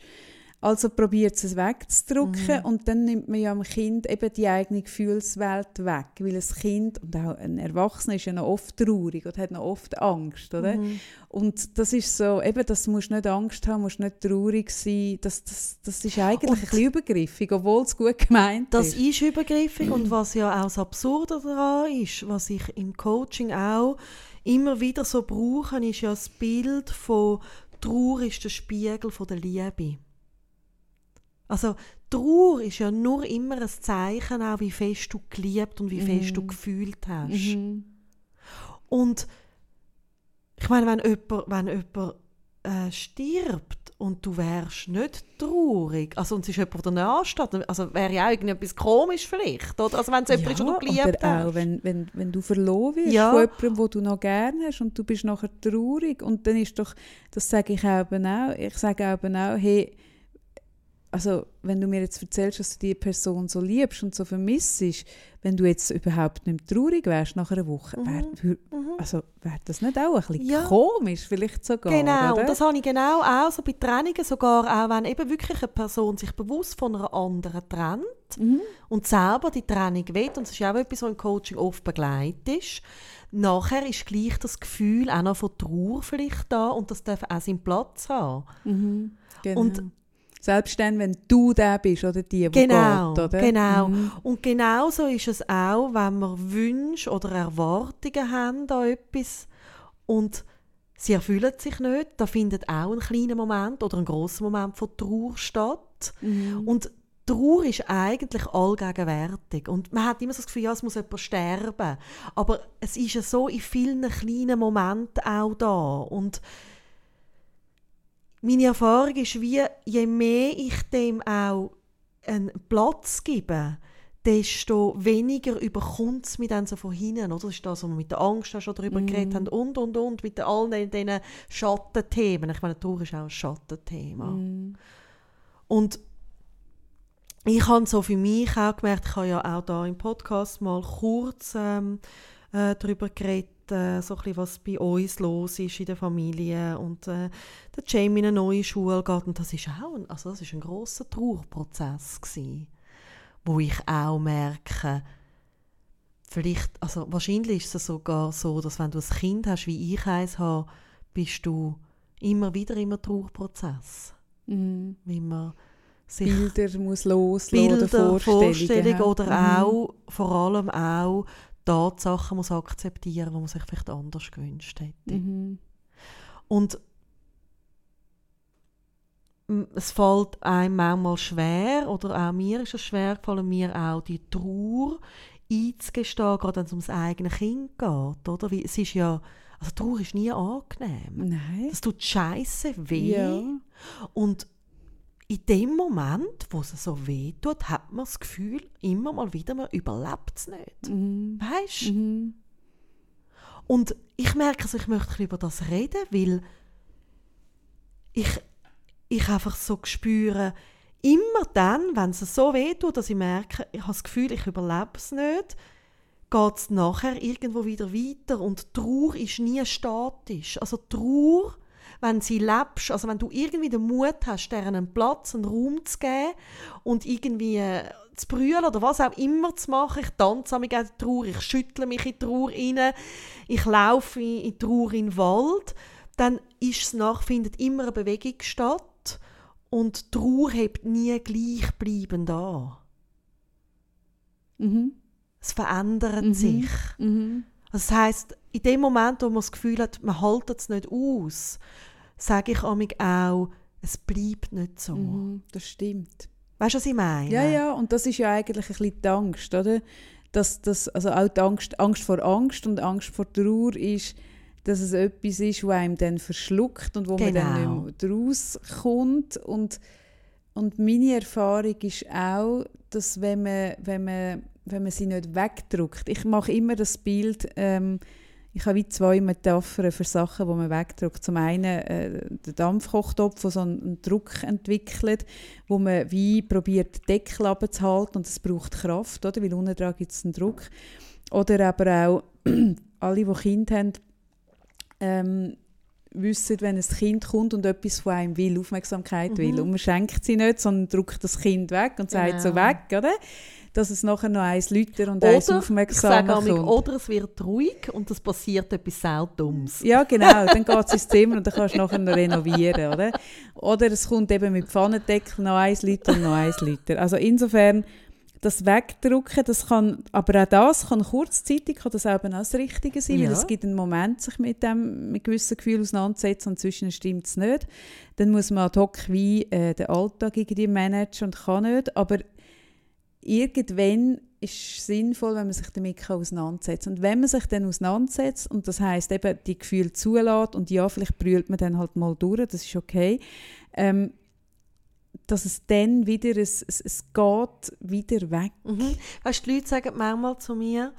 Also probiert es wegzudrücken mhm. und dann nimmt man ja am Kind eben die eigene Gefühlswelt weg, weil ein Kind und auch ein Erwachsener ist ja noch oft traurig und hat noch oft Angst, oder? Mhm. Und das ist so, eben, das musst nicht Angst haben, musst nicht traurig sein, das, das, das ist eigentlich und ein bisschen übergriffig, obwohl es gut gemeint das ist. Das ist übergriffig und was ja auch das Absurde daran ist, was ich im Coaching auch immer wieder so brauche, ist ja das Bild von Trauer ist der Spiegel von der Liebe. Also Trauer ist ja nur immer ein Zeichen, auch wie fest du geliebt und wie mhm. fest du gefühlt hast. Mhm. Und ich meine, wenn jemand, wenn jemand äh, stirbt und du wärst nicht traurig, also und es ist jemand, der nahe steht, also wäre ja auch irgendetwas komisch vielleicht, oder? Also wenn es jemand ja, ist, den du geliebt hast. auch, wenn, wenn, wenn du verloren wirst ja. von jemandem, den du noch gerne hast und du bist nachher traurig und dann ist doch, das sage ich auch, ich sage auch, hey, also wenn du mir jetzt erzählst, dass du die Person so liebst und so vermisst, wenn du jetzt überhaupt nicht traurig wärst nach einer Woche, mhm. wäre mhm. also, wär das nicht auch ein bisschen ja. komisch vielleicht sogar? Genau, oder? das habe ich genau auch so bei Trennungen, sogar auch wenn eben wirklich eine Person sich bewusst von einer anderen trennt mhm. und selber die Trennung will, und das ist auch etwas, was im Coaching oft begleitet ist, nachher ist gleich das Gefühl auch noch von Trauer vielleicht da und das darf auch seinen Platz haben. Mhm. Genau. Und selbst dann, wenn du der bist oder die, die genau, geht, oder? Genau. Mhm. Und genauso ist es auch, wenn wir Wünsche oder Erwartungen haben an etwas und sie erfüllen sich nicht, da findet auch ein kleiner Moment oder ein großer Moment von Trauer statt. Mhm. Und Trauer ist eigentlich allgegenwärtig. Und man hat immer so das Gefühl, ja, es muss jemand sterben. Aber es ist ja so in vielen kleinen Momenten auch da. Und meine Erfahrung ist wie, je mehr ich dem auch einen Platz gebe, desto weniger überkommt es mich dann so von hinten. Oder? Das ist das, was wir mit der Angst schon darüber mm. geredet haben und, und, und, mit all diesen Schattenthemen. Ich meine, Trauer ist auch ein Schattenthema. Mm. Und ich habe so für mich auch gemerkt, ich habe ja auch da im Podcast mal kurz ähm, äh, darüber geredet, äh, so ein was bei uns los ist in der Familie und äh, der Jamie in eine neue Schule geht und das ist auch ein, also das ist ein großer Trauerprozess gewesen, wo ich auch merke, vielleicht, also wahrscheinlich ist es sogar so, dass wenn du ein Kind hast, wie ich eins habe, bist du immer wieder im Trauerprozess. Mhm. Wie man sich Bilder muss loslassen Bilder, Vorstellungen, Vorstellungen oder mhm. auch, vor allem auch Tatsachen muss akzeptieren, die man sich vielleicht anders gewünscht hätte. Mhm. Und es fällt einem manchmal schwer, oder auch mir ist es schwer gefallen, mir auch die Trauer einzugestehen, gerade wenn es ums eigene Kind geht. Oder? Wie, es ist ja, also Trauer ist nie angenehm. Nein. Das tut scheiße weh. Ja. Und in dem Moment, wo es so weh tut, hat man das Gefühl, immer mal wieder, man überlebt es nicht. Mhm. Weißt du? Mhm. Und ich merke, also ich möchte über das reden, weil ich, ich einfach so spüre, immer dann, wenn es so weh tut, dass ich merke, ich habe das Gefühl, ich überlebe es nicht, geht es nachher irgendwo wieder weiter und Trauer ist nie statisch. Also Trauer wenn sie lebst, also wenn du irgendwie den Mut hast, deren einen Platz, einen Raum zu geben und irgendwie äh, zu brüllen oder was auch immer zu machen. Ich tanze mich in Trauer, ich schüttle mich in die Trauer rein, ich laufe in die Trauer in den Wald, dann ist es nach, findet immer eine Bewegung statt und die Trauer hebt nie gleichbleibend an. Mhm. Es verändert mhm. sich. Mhm. Das heißt, in dem Moment, wo man das Gefühl hat, man hält es nicht aus, sage ich auch, es bleibt nicht so. Mhm, das stimmt. Weißt du, was ich meine? Ja, ja, und das ist ja eigentlich ein bisschen die Angst, oder? Dass das, also auch die Angst, Angst vor Angst und Angst vor Trauer ist, dass es etwas ist, das einem dann verschluckt und wo man dann Genau. nicht mehr rauskommt. Und, und meine Erfahrung ist auch, dass wenn man, wenn man, wenn man sie nicht wegdrückt, ich mache immer das Bild, ähm, ich habe wie zwei Metaphern für Sachen, die man wegdrückt. Zum einen äh, der Dampfkochtopf, der so einen, Druck entwickelt, wo man wie probiert, den Deckel runterzuhalten und es braucht Kraft, oder? weil unten dran gibt es einen Druck. Oder aber auch alle, die Kinder haben, ähm, wissen, wenn ein Kind kommt und etwas von einem will, Aufmerksamkeit will, und man schenkt sie nicht, sondern drückt das Kind weg und sagt so Genau. weg, oder? Dass es nachher noch eins Lüter und eins Oder, aufmerksamer kommt. oder es wird ruhig und es passiert etwas sehr Dummes. Ja, genau. Dann geht es ins Zimmer und dann kannst du nachher noch renovieren, oder? Oder es kommt eben mit Pfannendeckel noch eins Liter und noch eins Liter. Also insofern, das Wegdrücken, das kann, aber auch das kann kurzzeitig kann das eben auch das Richtige sein, Ja. weil es gibt einen Moment, sich mit dem mit gewissen Gefühlen auseinanderzusetzen und zwischen stimmt es nicht. Dann muss man ad hoc wie äh, den Alltag irgendwie managen und kann nicht, aber irgendwann ist es sinnvoll, wenn man sich damit auseinandersetzt. Und wenn man sich dann auseinandersetzt, und das heißt eben die Gefühle zulässt, und ja, vielleicht brüllt man dann halt mal durch, das ist okay, ähm, dass es dann wieder, es, es, es geht wieder weg. Mhm. Weißt die Leute sagen manchmal zu mir,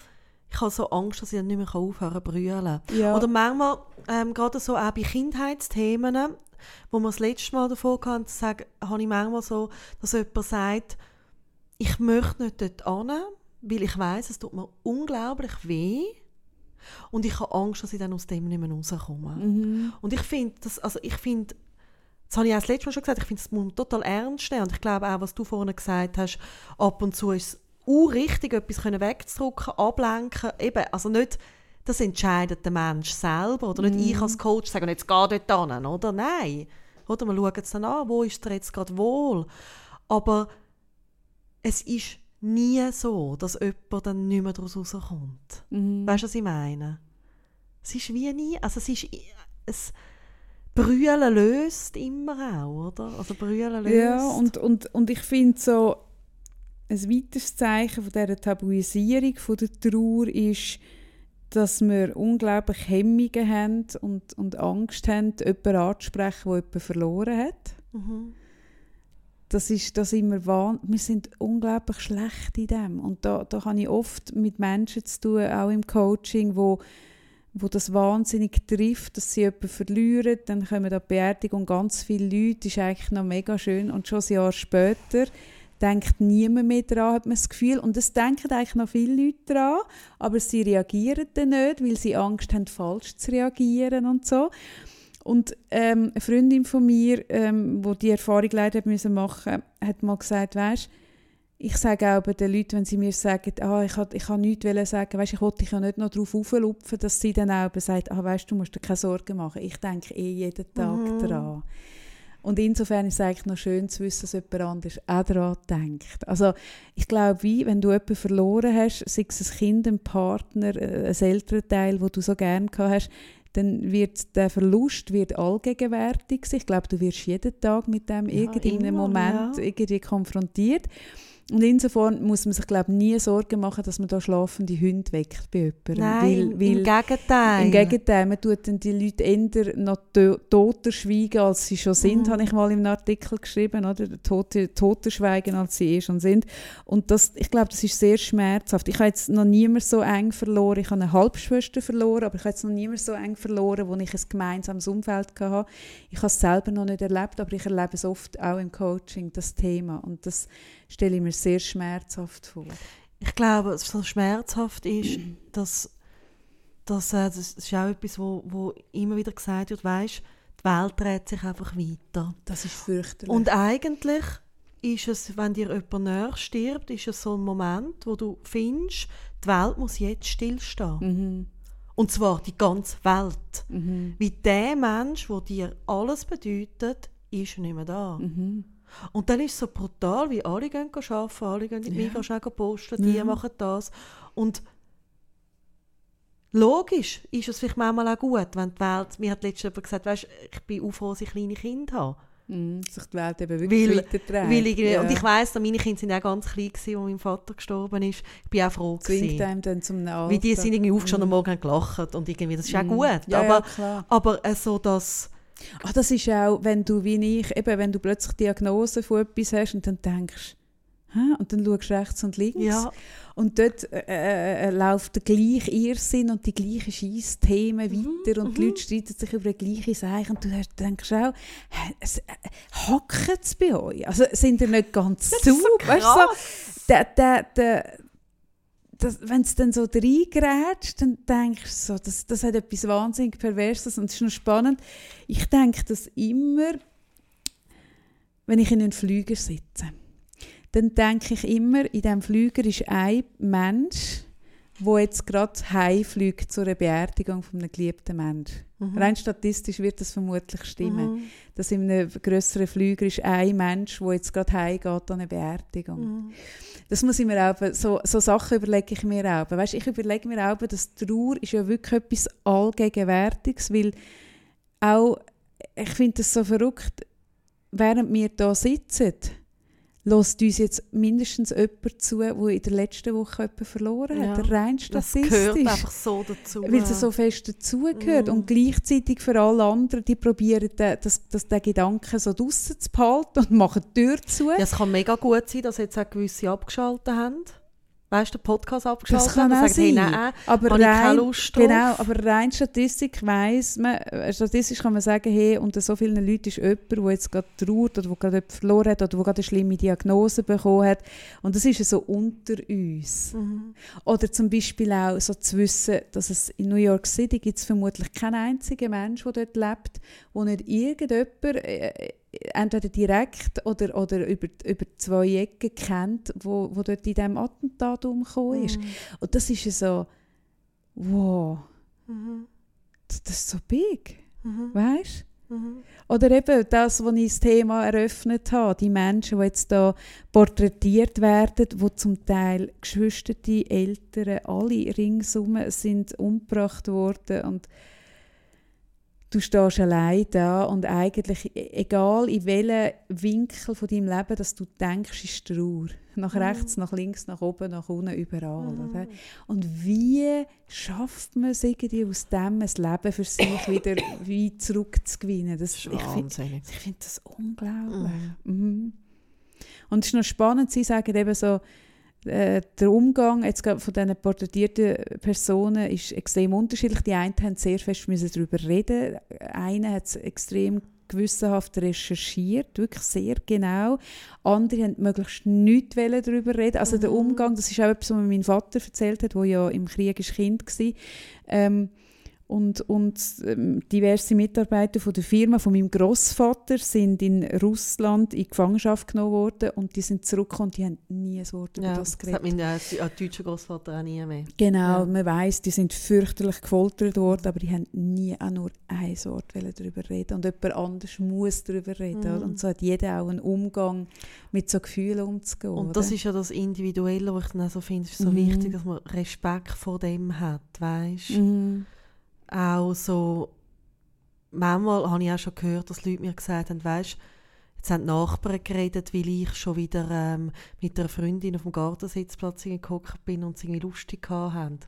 ich habe so Angst, dass ich dann nicht mehr aufhören kann brüllen. Ja. Oder manchmal, ähm, gerade so auch bei Kindheitsthemen, wo wir das letzte Mal davon hatten, habe ich manchmal so, dass jemand sagt, ich möchte nicht dort hin, weil ich weiß, es tut mir unglaublich weh und ich habe Angst, dass ich dann aus dem nicht mehr rauskomme. Mhm. Und ich finde, das, also ich finde, das habe ich auch das letzte Mal schon gesagt, ich finde, das muss man total ernst nehmen. Und ich glaube auch, was du vorhin gesagt hast, ab und zu ist es richtig, etwas wegzudrücken, ablenken. Eben, also nicht, das entscheidet der Mensch selber. Oder nicht ich als Coach sagen, jetzt geh dort hin, oder? Nein. Oder wir schauen es dann an, wo ist dir jetzt gerade wohl. Aber es ist nie so, dass jemand dann nicht mehr daraus rauskommt. Mhm. Weißt du, was ich meine? Es ist wie nie, also es ist, es, Brüllen löst immer auch, oder? Also Brüllen löst. Ja, und, und, und ich finde so, ein weiteres Zeichen von dieser Tabuisierung von der Trauer ist, dass wir unglaublich Hemmungen haben und, und Angst haben, jemanden anzusprechen, der jemanden verloren hat. Mhm. Das ist das immer wahn wir sind unglaublich schlecht in dem und da, da habe ich oft mit Menschen zu tun, auch im Coaching, wo, wo das wahnsinnig trifft, dass sie jemanden verlieren, dann kommen da Beerdigung ganz viele Leute, ist eigentlich noch mega schön und schon ein Jahr später denkt niemand mehr daran, hat man das Gefühl. Und es denken eigentlich noch viele Leute daran, aber sie reagieren dann nicht, weil sie Angst haben, falsch zu reagieren und so. Und ähm, eine Freundin von mir, ähm, die die Erfahrung leider hat müssen machen hat mal gesagt, weißt, ich sage auch bei den Leuten, wenn sie mir sagen, ah, ich wollte ich nichts wollen sagen, weißt, ich wollte dich ja nicht noch darauf auflupfen, dass sie dann auch sagen, ah, weißt, du musst dir keine Sorgen machen, ich denke eh jeden Tag Mhm. daran. Und insofern ist es eigentlich noch schön zu wissen, dass jemand anderes auch daran denkt. Also ich glaube, wie, wenn du jemanden verloren hast, sei es ein Kind, ein Partner, äh, ein Elternteil, wo du so gerne gehabt hast, dann wird der Verlust wird allgegenwärtig. Ich glaube, du wirst jeden Tag mit dem Ja, irgendwie in einem immer, Moment ja. irgendwie konfrontiert. Und insofern muss man sich, glaube ich, nie Sorgen machen, dass man da schlafende Hunde weckt bei jemandem. Nein, weil, weil im Gegenteil. im Gegenteil, man tut dann die Leute eher noch to- toter schweigen, als sie schon sind, Mhm. habe ich mal im Artikel geschrieben, oder? Tote, toter schweigen, als sie eh schon sind. Und das, ich glaube, das ist sehr schmerzhaft. Ich habe jetzt noch niemand so eng verloren. Ich habe eine Halbschwester verloren, aber ich habe jetzt noch niemand so eng verloren, wo ich ein gemeinsames Umfeld hatte. Ich habe es selber noch nicht erlebt, aber ich erlebe es oft auch im Coaching, das Thema. Und das stelle ich mir sehr schmerzhaft vor. Ich glaube, was so schmerzhaft ist, dass, dass äh, das ist auch etwas, wo, wo immer wieder gesagt wird, weißt, die Welt dreht sich einfach weiter. Das ist fürchterlich. Und eigentlich ist es, wenn dir jemand näher stirbt, ist es so ein Moment, wo du findest, die Welt muss jetzt stillstehen. mhm. Und zwar die ganze Welt. Mhm. Wie der Mensch, der dir alles bedeutet, ist nicht mehr da. Mhm. Und dann ist es so brutal, wie alle gehen arbeiten, alle gehen in die Ja. Migros posten, die Ja. machen das. Und logisch ist es vielleicht manchmal auch gut, wenn die Welt, mir hat letztens jemand gesagt, weißt, ich bin auch froh, dass ich kleine Kinder habe. Mm, sich die Welt eben wirklich Weil- weiterträgt. Weil ich, ja. Und ich weiss, meine Kinder sind auch ganz klein gewesen, als mein Vater gestorben ist. Ich bin auch froh zwingt gewesen. einem dann zum Alter. Weil die sind irgendwie aufgestanden Mm. und morgen gelacht und irgendwie, das ist auch Mm. gut. Ja, aber, ja, klar. aber äh, so das, Ah, das ist auch, wenn du wie ich, eben, wenn du plötzlich Diagnose von etwas hast und dann denkst, Hä? und dann schaust du rechts und links ja, und dort äh, äh, äh, läuft der gleiche Irrsinn und die gleichen Scheissthemen weiter und die mhm. Leute streiten sich über die gleiche Sache und du denkst auch, hä, es, äh, hackt es bei euch? Also sind ihr nicht ganz zu? so Weißt du, so, der, der, der, wenn es dann so reingrätscht, dann denkst du so, das, das hat etwas wahnsinnig Perverses und es ist noch spannend. Ich denke das immer, wenn ich in einem Flüger sitze. Dann denke ich immer, in diesem Flüger ist ein Mensch, der jetzt gerade heimfliegt zu einer Beerdigung von einem geliebten Menschen. Mhm. Rein statistisch wird das vermutlich stimmen. Mhm. Dass in einem grösseren Flüger ist ein Mensch, der jetzt gerade heimgeht an eine Beerdigung. Mhm. Das muss ich mir auch, so, so Sachen überlege ich mir auch. Weißt, ich überlege mir auch, dass Trauer ist ja wirklich etwas Allgegenwärtiges, weil auch, ich finde das so verrückt, während wir da sitzen, lässt uns jetzt mindestens jemand zu, der in der letzten Woche jemanden verloren hat, Ja, rein Das statistisch. gehört einfach so dazu. Weil es so fest dazugehört. Mhm. Und gleichzeitig für alle anderen, die probieren, den, das, das, den Gedanken so draussen zu behalten und machen die Tür zu. Ja, es kann mega gut sein, dass jetzt auch gewisse abgeschaltet haben. Weißt du, den Podcast abgeschaltet Das kann und sagen, hey, nein, aber habe ich keine rein, Lust drauf. genau, aber rein Statistik weiss man, äh, statistisch kann man sagen, hey, unter so vielen Leuten ist jemand, der jetzt gerade trauert oder der gerade verloren hat oder der gerade eine schlimme Diagnose bekommen hat. Und das ist ja so unter uns. Mhm. Oder zum Beispiel auch so zu wissen, dass es in New York City gibt es vermutlich keinen einzigen Mensch, der dort lebt, wo nicht irgendjemand äh, entweder direkt oder, oder über, über zwei Ecken kennt, wo, wo dort in diesem Attentat umgekommen ist. Und das ist ja so, wow, Mhm. das, das ist so big, Mhm. weißt Mhm. Oder eben das, was ich das Thema eröffnet habe, die Menschen, die jetzt da porträtiert werden, wo zum Teil Geschwister, die Eltern, alle ringsum sind umgebracht worden und du stehst allein da und eigentlich, e- egal in welchem Winkel von deinem Leben, dass du denkst, ist Trauer. Nach Mhm. rechts, nach links, nach oben, nach unten, überall. Mhm. Oder? Und wie schafft man es irgendwie aus dem ein Leben für sich wieder wie zurückzugewinnen? Das, Das ist ich finde finde das unglaublich. Mhm. Und es ist noch spannend, Sie sagen eben so, äh, der Umgang jetzt von diesen porträtierten Personen ist extrem unterschiedlich. Die einen haben sehr fest müssen darüber reden. Einer hat es extrem gewissenhaft recherchiert, wirklich sehr genau. Andere haben möglichst nichts darüber reden. Also der Mhm. Umgang, das ist auch etwas, was mir mein Vater erzählt hat, der ja im Krieg ist Kind war. Ähm, und, und ähm, diverse Mitarbeiter von der Firma, von meinem Großvater, sind in Russland in Gefangenschaft genommen worden und die sind zurückgekommen und die haben nie ein Wort über Ja, das das hat geredet. mein äh, äh, deutscher Großvater auch nie mehr. Genau, Ja. man weiß, die sind fürchterlich gefoltert worden, aber die haben nie auch nur ein Wort darüber reden und jemand anders muss darüber reden. Mhm. Und so hat jeder auch einen Umgang mit so Gefühlen umzugehen. Und das oder? ist ja das Individuelle, was ich dann auch so finde, ist so Mhm. wichtig, dass man Respekt vor dem hat, weißt Mhm. Auch so, manchmal habe ich auch schon gehört, dass Leute mir gesagt haben, weißt jetzt haben die Nachbarn geredet, weil ich schon wieder ähm, mit einer Freundin auf dem Gartensitzplatz gehockt bin und sie lustig hatten.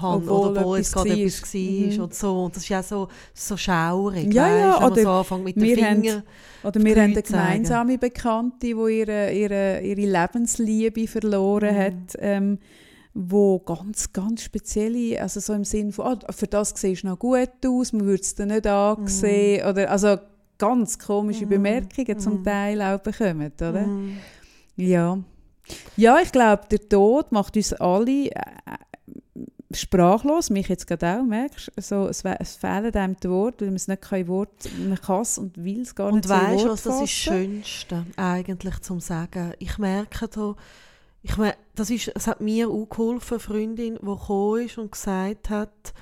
Han, oder obwohl es etwas gerade war. etwas war Mhm. und so. Und das ist ja so, so schaurig, Ja, ja, weisst, wenn man so anfängt mit den haben- Fingern. Oder wir haben eine gemeinsame Bekannte, die ihre, ihre, ihre Lebensliebe verloren Mhm. hat, ähm, wo ganz, ganz spezielle, also so im Sinn von, ah, für das siehst du noch gut aus, man würde es dir nicht ansehen, oder also ganz komische Mhm. Bemerkungen zum Mhm. Teil auch bekommen, oder? Mhm. Ja. Ja, ich glaube, der Tod macht uns alle äh, sprachlos, mich jetzt gerade auch, merkst du? So, es, es fehlen einem die Worte, weil man es nicht kein in Wort, man kann es und will es gar Und nicht so in weißt du, was das ist das. Schönste eigentlich zum Sagen? Ich merke da, ich meine, das ist, es hat mir auch geholfen, eine Freundin, die gekommen ist und gesagt hat,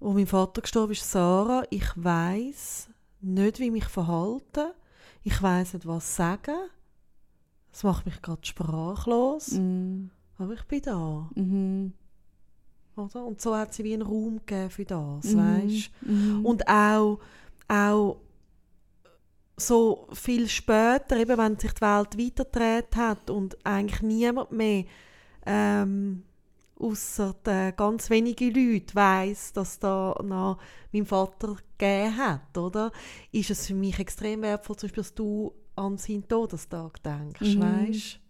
wo mein Vater gestorben ist, Sarah, ich weiß nicht, wie mich verhalten, ich weiß nicht, was sagen. Das macht mich gerade sprachlos, Mm, aber ich bin da. mhm. Oder? Und so hat sie wie einen Raum gegeben für das, Mhm. weißt Mhm. Und auch, auch so viel später, eben wenn sich die Welt weitergedreht hat und eigentlich niemand mehr ähm, außer ganz wenige Leute weiß, dass da noch mein Vater gegeben hat, oder? Ist es für mich extrem wertvoll, zum Beispiel, dass du an seinen Todestag denkst, Mhm. weißt?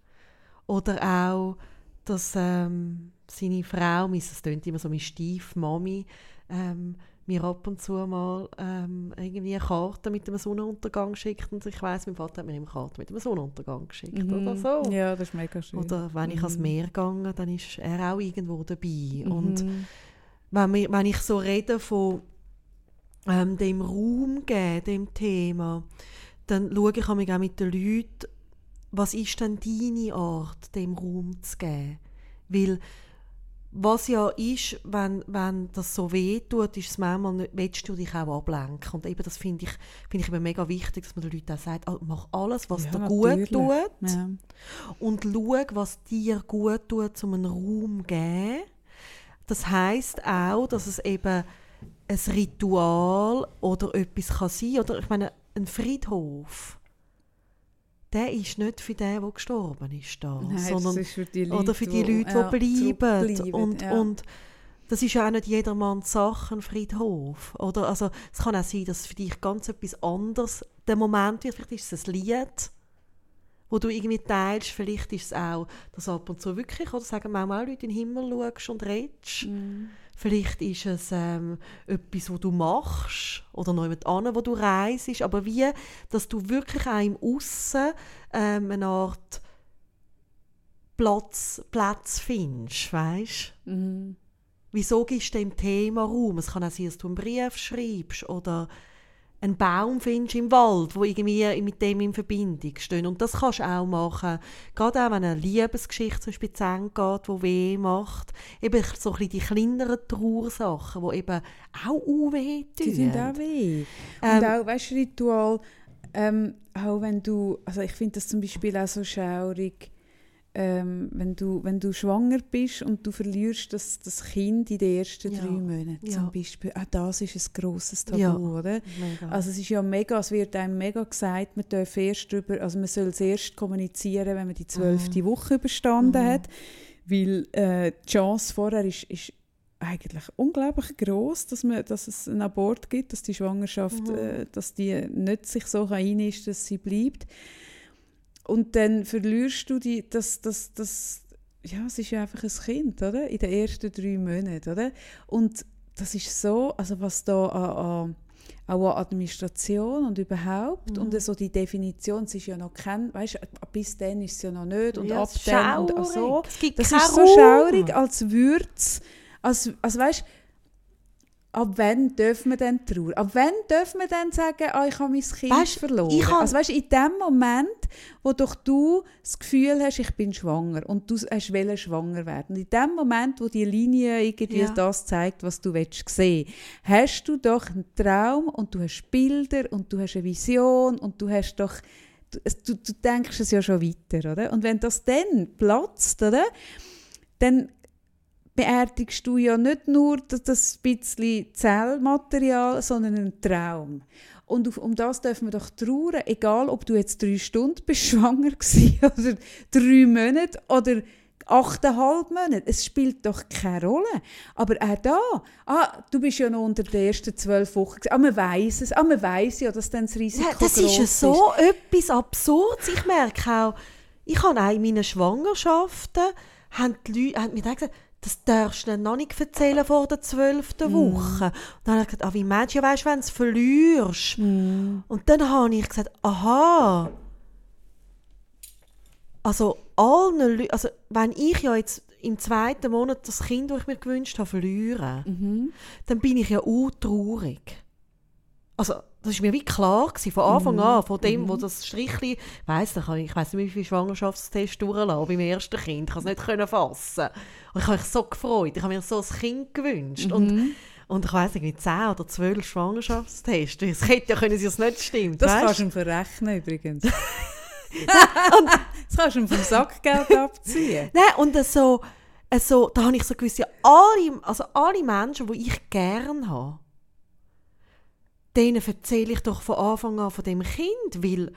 Oder auch, dass ähm, seine Frau, es klingt immer so, meine Stiefmami, ähm, mir ab und zu mal ähm, irgendwie eine Karte mit einem Sonnenuntergang schickt und ich weiß, mein Vater hat mir immer eine Karte mit einem Sonnenuntergang geschickt oder so. Ja, das ist mega schön. Oder wenn ich ans Mhm. Meer gehe, dann ist er auch irgendwo dabei. Und Mhm. wenn, wir, wenn ich so rede von ähm, dem Raum geben, dem Thema, dann schaue ich auch mit den Leuten, was ist denn deine Art, dem Raum zu geben? Weil was ja ist, wenn, wenn das so weh tut, ist es manchmal, nicht- willst du dich auch ablenken. Und eben das finde ich, finde ich eben mega wichtig, dass man den Leuten auch sagt, ah, mach alles, was Ja, dir gut natürlich. tut Ja. und schau, was dir gut tut, um einen Raum zu geben. Das heißt auch, dass es eben ein Ritual oder etwas kann sein Oder ich meine, ein Friedhof, der ist nicht für den, der gestorben ist, da, Nein, sondern ist für die Leute, oder für die Leute, ja, die bleiben. zurückbleiben, Und, ja. und das ist ja auch nicht jedermanns Sache, ein Friedhof. Oder? Also, es kann auch sein, dass für dich ganz etwas anderes der Moment wird. Vielleicht ist es ein Lied, wo du irgendwie teilst. Vielleicht ist es auch, dass ab und zu wirklich, oder sagen manchmal auch Leute in den Himmel schaust und redest. Mhm. Vielleicht ist es ähm, etwas, was du machst oder noch jemand an, wo du reist. Aber wie, dass du wirklich auch im Aussen ähm, eine Art Platz, Platz findest, weißt? Mhm. Wieso gibst du dem Thema Raum? Es kann auch sein, dass du einen Brief schreibst oder einen Baum findest im Wald, wo irgendwie mit dem in Verbindung stehen. Und das kannst du auch machen. Gerade auch, wenn eine Liebesgeschichte zum Beispiel zu Ende geht, die weh macht. Eben so ein bisschen die kleineren Trauersachen, die eben auch weh tun. Die tun auch weh. Ähm, und auch, weißt du, Ritual, ähm, auch wenn du, also ich finde das zum Beispiel auch so schaurig, ähm, wenn, du, wenn du schwanger bist und du verlierst das, das Kind in den ersten Ja, drei Monaten ja. zum Beispiel, auch das ist ein grosses Tabu, Ja. oder? Mega. Also es ist ja mega, es wird einem mega gesagt, man darf erst drüber, also man soll es erst kommunizieren, wenn man die zwölfte Woche überstanden Mhm. hat, weil äh, die Chance vorher ist, ist eigentlich unglaublich groß, dass, man, dass es einen Abort gibt, dass die Schwangerschaft, Mhm. äh, dass die nicht sich so einist, dass sie bleibt. Und dann verlierst du die, das, das, das, ja, es ist ja einfach ein Kind, oder? In den ersten drei Monaten, oder? Und das ist so, also was da an, an auch an Administration und überhaupt Mhm. und so die Definition, es ist ja noch kein, weißt du, bis dann ist es ja noch nicht und Ja, ab dann und so. Es gibt Das ist so schaurig, als würde es, als, als weißt ab wann dürfen wir denn trauern? Ab wann dürfen wir dann sagen, ah, ich habe mein Kind Weisst, verloren? ich also weißt, in dem Moment, wo doch du das Gefühl hast, ich bin schwanger und du hast wollen schwanger werden, und in dem Moment, wo die Linie irgendwie Ja. das zeigt, was du willst sehen, hast du doch einen Traum und du hast Bilder und du hast eine Vision und du hast doch du, du denkst es ja schon weiter, oder? Und wenn das dann platzt, oder? Dann beerdigst du ja nicht nur das, das bisschen Zellmaterial, sondern einen Traum. Und auf, um das dürfen wir doch trauern, egal ob du jetzt drei Stunden bist schwanger gewesen, oder drei Monate oder achteinhalb Monate. Es spielt doch keine Rolle. Aber auch da, ah, du bist ja noch unter den ersten zwölf Wochen. Ah, man weiß es. Ah, man weiß ja, dass dann das Risiko Ja, das gross ist ja so etwas Absurdes. Ich merke auch, ich habe auch in meinen Schwangerschaften, haben die Leute haben mir gesagt, das darfst du noch nicht erzählen vor der zwölften Woche. Und dann habe ich gesagt, ah, wie meinst du, ja, weißt, wenn du es verlierst? Und dann habe ich gesagt, aha, also allen Leuten, also wenn ich ja jetzt im zweiten Monat das Kind, das ich mir gewünscht habe, verliere, Mhm. dann bin ich ja auch traurig. Also, das war mir wie klar gewesen, von Anfang Mhm. an, von dem, wo das Strichli, ich weiss, ich ich weiss nicht, wie viele Schwangerschaftstests durchlassen beim ersten Kind, ich konnte es nicht können fassen. Und ich habe mich so gefreut, ich habe mir so ein Kind gewünscht. Und, Mhm. und ich weiss nicht, 10 oder 12 Schwangerschaftstests, es hätte ja können, sie es nicht stimmt, Das weisst? kannst du ihm verrechnen übrigens. das kannst du ihm vom Sackgeld abziehen. Nein, und das so, also, da habe ich so gewisse, alle, also alle Menschen, die ich gerne habe, denen erzähle ich doch von Anfang an von dem Kind, weil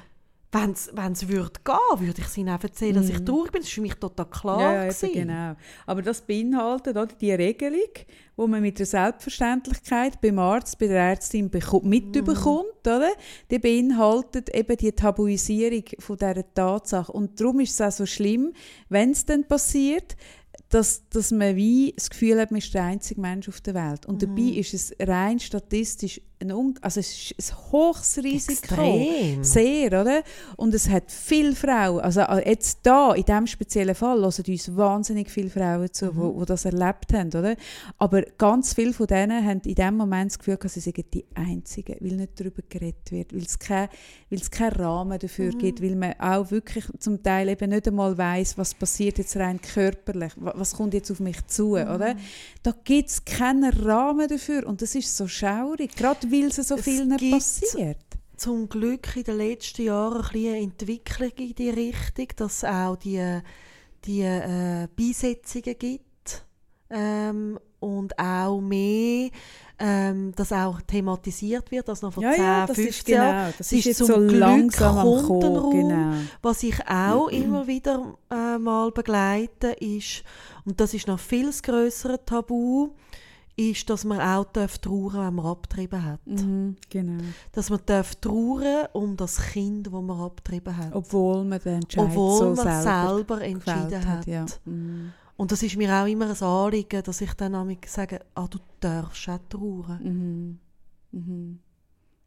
wenn es würde gehen, würde ich es ihnen auch erzählen, dass ich Mhm. traurig bin. Das war für mich total klar. Ja, ja, genau. Aber das beinhaltet oder, die Regelung, wo man mit der Selbstverständlichkeit beim Arzt, bei der Ärztin beko- mitbekommt, oder? die beinhaltet eben die Tabuisierung von dieser Tatsache. Und darum ist es auch so schlimm, wenn es dann passiert, dass, dass man wie das Gefühl hat, man ist der einzige Mensch auf der Welt. Und dabei ist es rein statistisch ein, also es ist ein hohes Risiko. Extrem. Sehr, oder? Und es hat viele Frauen, also äh, jetzt da, in diesem speziellen Fall, hören uns wahnsinnig viele Frauen zu, Mhm. die das erlebt haben, oder? Aber ganz viele von denen haben in dem Moment das Gefühl, dass sie sind die Einzigen, weil nicht darüber geredet wird, weil es keinen keinen Rahmen dafür Mhm. gibt, weil man auch wirklich zum Teil eben nicht einmal weiß, was passiert jetzt rein körperlich, wa- was kommt jetzt auf mich zu, Mhm. oder? Da gibt es keinen Rahmen dafür und das ist so schaurig, gerade weil es so vielen gibt- passiert. zum Glück in den letzten Jahren eine Entwicklung in die Richtung, dass es auch die, die äh, Beisetzungen gibt ähm, und auch mehr, ähm, dass auch thematisiert wird, als noch vor 10, 15 Jahren. das ist jetzt zum so Glück langsam am kommen, genau. Was ich auch immer wieder äh, mal begleite, ist, und das ist noch viel das grössere Tabu, ist, dass man auch darf trauern wenn man abgetrieben hat. Mhm, genau. Dass man darf trauern um das Kind, das man abgetrieben hat. Obwohl man den Entscheid Obwohl so man selber, selber, entschieden gefällt hat. Ja. Mhm. Und das ist mir auch immer ein Anliegen, dass ich dann sage, ah, du darfst auch trauern. Mhm. Mhm.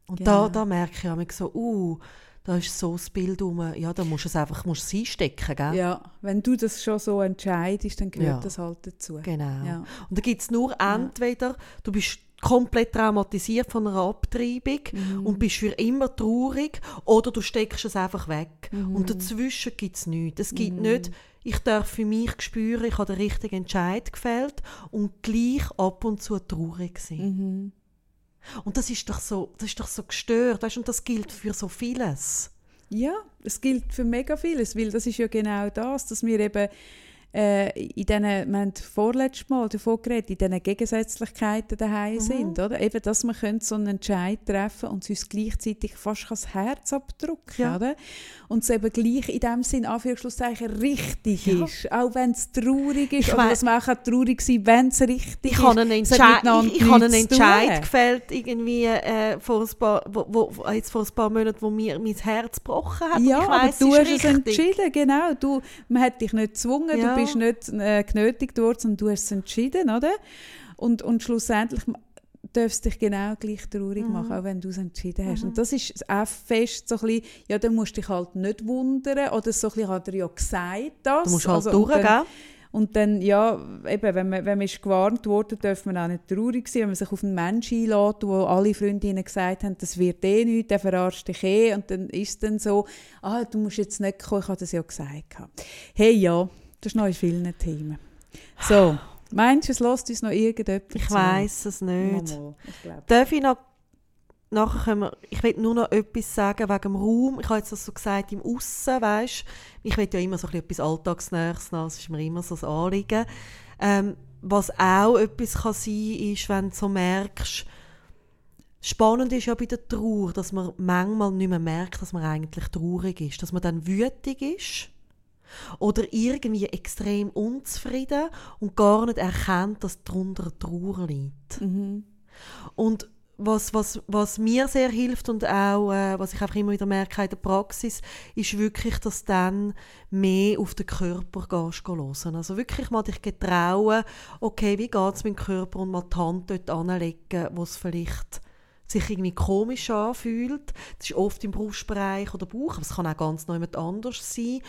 Und Genau. da, da merke ich manchmal so, uh, da ist so das Bild rum. Ja, da musst du es einfach musst es einstecken, gell? Ja, wenn du das schon so entscheidest, dann gehört Ja. das halt dazu. Genau. Ja. Und da gibt es nur entweder, du bist komplett traumatisiert von einer Abtreibung Mhm. und bist für immer traurig, oder du steckst es einfach weg. Mhm. Und dazwischen gibt es nichts. Es gibt nicht, ich darf für mich spüren, ich habe den richtigen Entscheid gefällt und gleich ab und zu traurig sein. Und das ist doch so, das ist doch so gestört, weißt? und das gilt für so vieles. Ja, es gilt für mega vieles, weil das ist ja genau das, dass wir eben äh, in diesen, wir haben vorletztes Mal davon geredet, in diesen Gegensätzlichkeiten daheim sind, oder? Eben, dass man könnte so einen Entscheid treffen und uns gleichzeitig fast das Herz abdrücken, Ja. oder? Und es eben gleich in dem Sinn, Anführungszeichen, richtig Ja. ist, auch wenn es traurig ist, Ich oder dass man auch traurig sein wenn es richtig Ich ist. habe einen, Entscheid, ich, ich habe einen Entscheid gefällt, irgendwie äh, vor, ein paar, wo, wo, jetzt vor ein paar Monaten, wo mir mein Herz gebrochen hat. Ja, ich aber weiss, du hast ist es richtig. entschieden, genau. Du, man hat dich nicht gezwungen, Ja. du bist nicht äh, genötigt worden, sondern du hast es entschieden, oder? Und, und schlussendlich darfst du dich genau gleich traurig Mhm. machen, auch wenn du es entschieden hast. Und das ist auch fest so ein bisschen, ja, dann musst du dich halt nicht wundern, oder so ein bisschen hat er ja gesagt, das. Du musst halt Also, durch, und dann, gell? und dann, ja, eben, wenn man, wenn man ist gewarnt wurde, darf man auch nicht traurig sein, wenn man sich auf einen Menschen einlädt, wo alle Freundinnen gesagt haben, das wird eh nichts, der verarscht dich eh. Und dann ist es dann so, ah, du musst jetzt nicht kommen, ich habe das ja gesagt. Hey, ja, das ist noch in vielen Themen. So, meinst du, es lässt uns noch irgendjemand Ich weiss es nicht. Ich. Darf ich noch, nachher können wir, ich will nur noch etwas sagen wegen dem Raum. Ich habe jetzt das so gesagt im Aussen, weißt Ich will ja immer so ein bisschen etwas Alltagsnäheres haben, das ist mir immer so ein Anliegen. Ähm, was auch etwas kann sein ist, wenn du so merkst, spannend ist ja bei der Trauer, dass man manchmal nicht mehr merkt, dass man eigentlich traurig ist. Dass man dann wütig ist oder irgendwie extrem unzufrieden und gar nicht erkennt, dass darunter Trauer liegt. Mhm. Und was, was, was mir sehr hilft und auch, äh, was ich einfach immer wieder merke in der Praxis, ist wirklich, dass du dann mehr auf den Körper gehst, hören. Also wirklich mal dich getrauen, okay, wie geht es mit dem Körper und mal die Hand dort anlegen, wo es vielleicht sich irgendwie komisch anfühlt. Das ist oft im Brustbereich oder Bauch, aber es kann auch ganz noch jemand anders sein.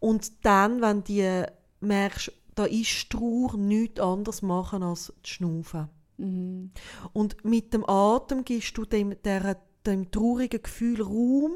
Und dann, wenn du merkst, da ist Trauer, nichts anderes machen als zu schnaufen. Mhm. Und mit dem Atem gibst du dem, der, dem traurigen Gefühl Raum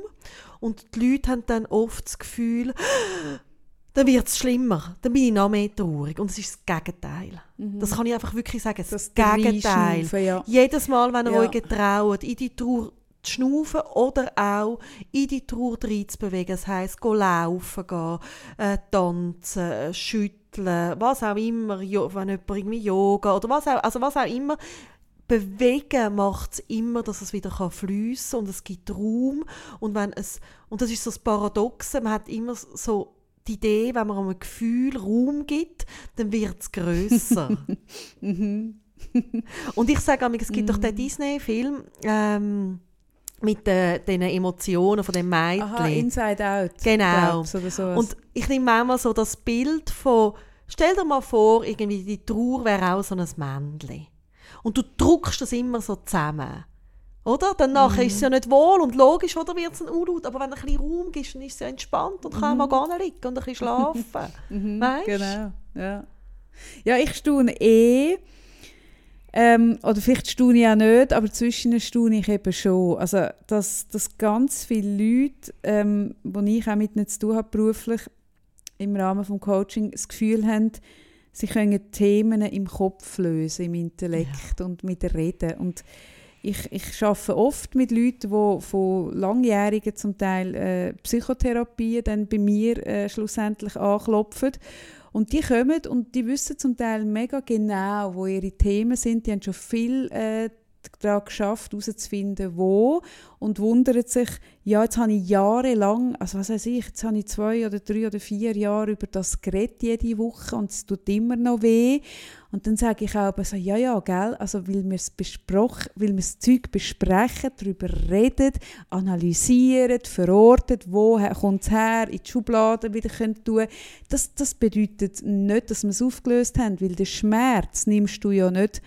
und die Leute haben dann oft das Gefühl, dann wird es schlimmer, dann bin ich noch mehr traurig. Und es ist das Gegenteil. Das kann ich einfach wirklich sagen, das, Das Gegenteil. Ja. Jedes Mal, wenn ihr Ja. euch getraut, in die Trauer zu schnaufen oder auch in die Trauer reinzubewegen, das heisst, go laufen gehen, äh, tanzen, äh, schütteln, was auch immer, wenn jemand irgendwie Yoga oder was auch, also was auch immer, Bewegen macht es immer, dass es wieder fließen kann und es gibt Raum. Und, wenn es, und das ist so das Paradoxe, man hat immer so die Idee, wenn man einem Gefühl Raum gibt, dann wird es grösser. Mhm. und ich sage es gibt doch den mhm. Disney-Film, ähm, mit den, den Emotionen von dem Mädchen. Aha, Inside Out. Genau. Und ich nehme manchmal so das Bild von, stell dir mal vor, irgendwie die Trauer wäre auch so ein Männchen. Und du druckst das immer so zusammen. Oder? Dann nachher mm. ist es ja nicht wohl und logisch, oder wird es ein Unlaut. Aber wenn du ein bisschen Raum gibst, dann ist es ja entspannt und kann mm. man gar nicht liegen und ein bisschen schlafen. mhm, weißt Genau, ja. Ja, ich staune eh, ähm, oder vielleicht staune ich auch nicht, aber zwischen staune ich eben schon. Also, dass, dass ganz viele Leute, ähm, die ich auch mit ihnen zu tun habe, beruflich, im Rahmen des Coaching, das Gefühl haben, sie können Themen im Kopf lösen, im Intellekt ja. und mit der Reden. Und ich, ich arbeite oft mit Leuten, die von langjährigen zum Teil äh, Psychotherapien dann bei mir äh, schlussendlich anklopfen. Und die kommen und die wissen zum Teil mega genau, wo ihre Themen sind. Die haben schon viel äh, daran geschafft, herauszufinden, wo und wundert sich, ja, jetzt habe ich jahrelang, also was weiß ich, jetzt habe ich zwei oder drei oder vier Jahre über das geredet jede Woche und es tut immer noch weh. Und dann sage ich auch so, ja, ja, gell, also weil wir es besprochen, weil wir das Zeug besprechen, darüber reden, analysieren, verorten, wo kommt es her, in die Schubladen wieder können tun das, das bedeutet nicht, dass wir es aufgelöst haben, weil den Schmerz nimmst du ja nicht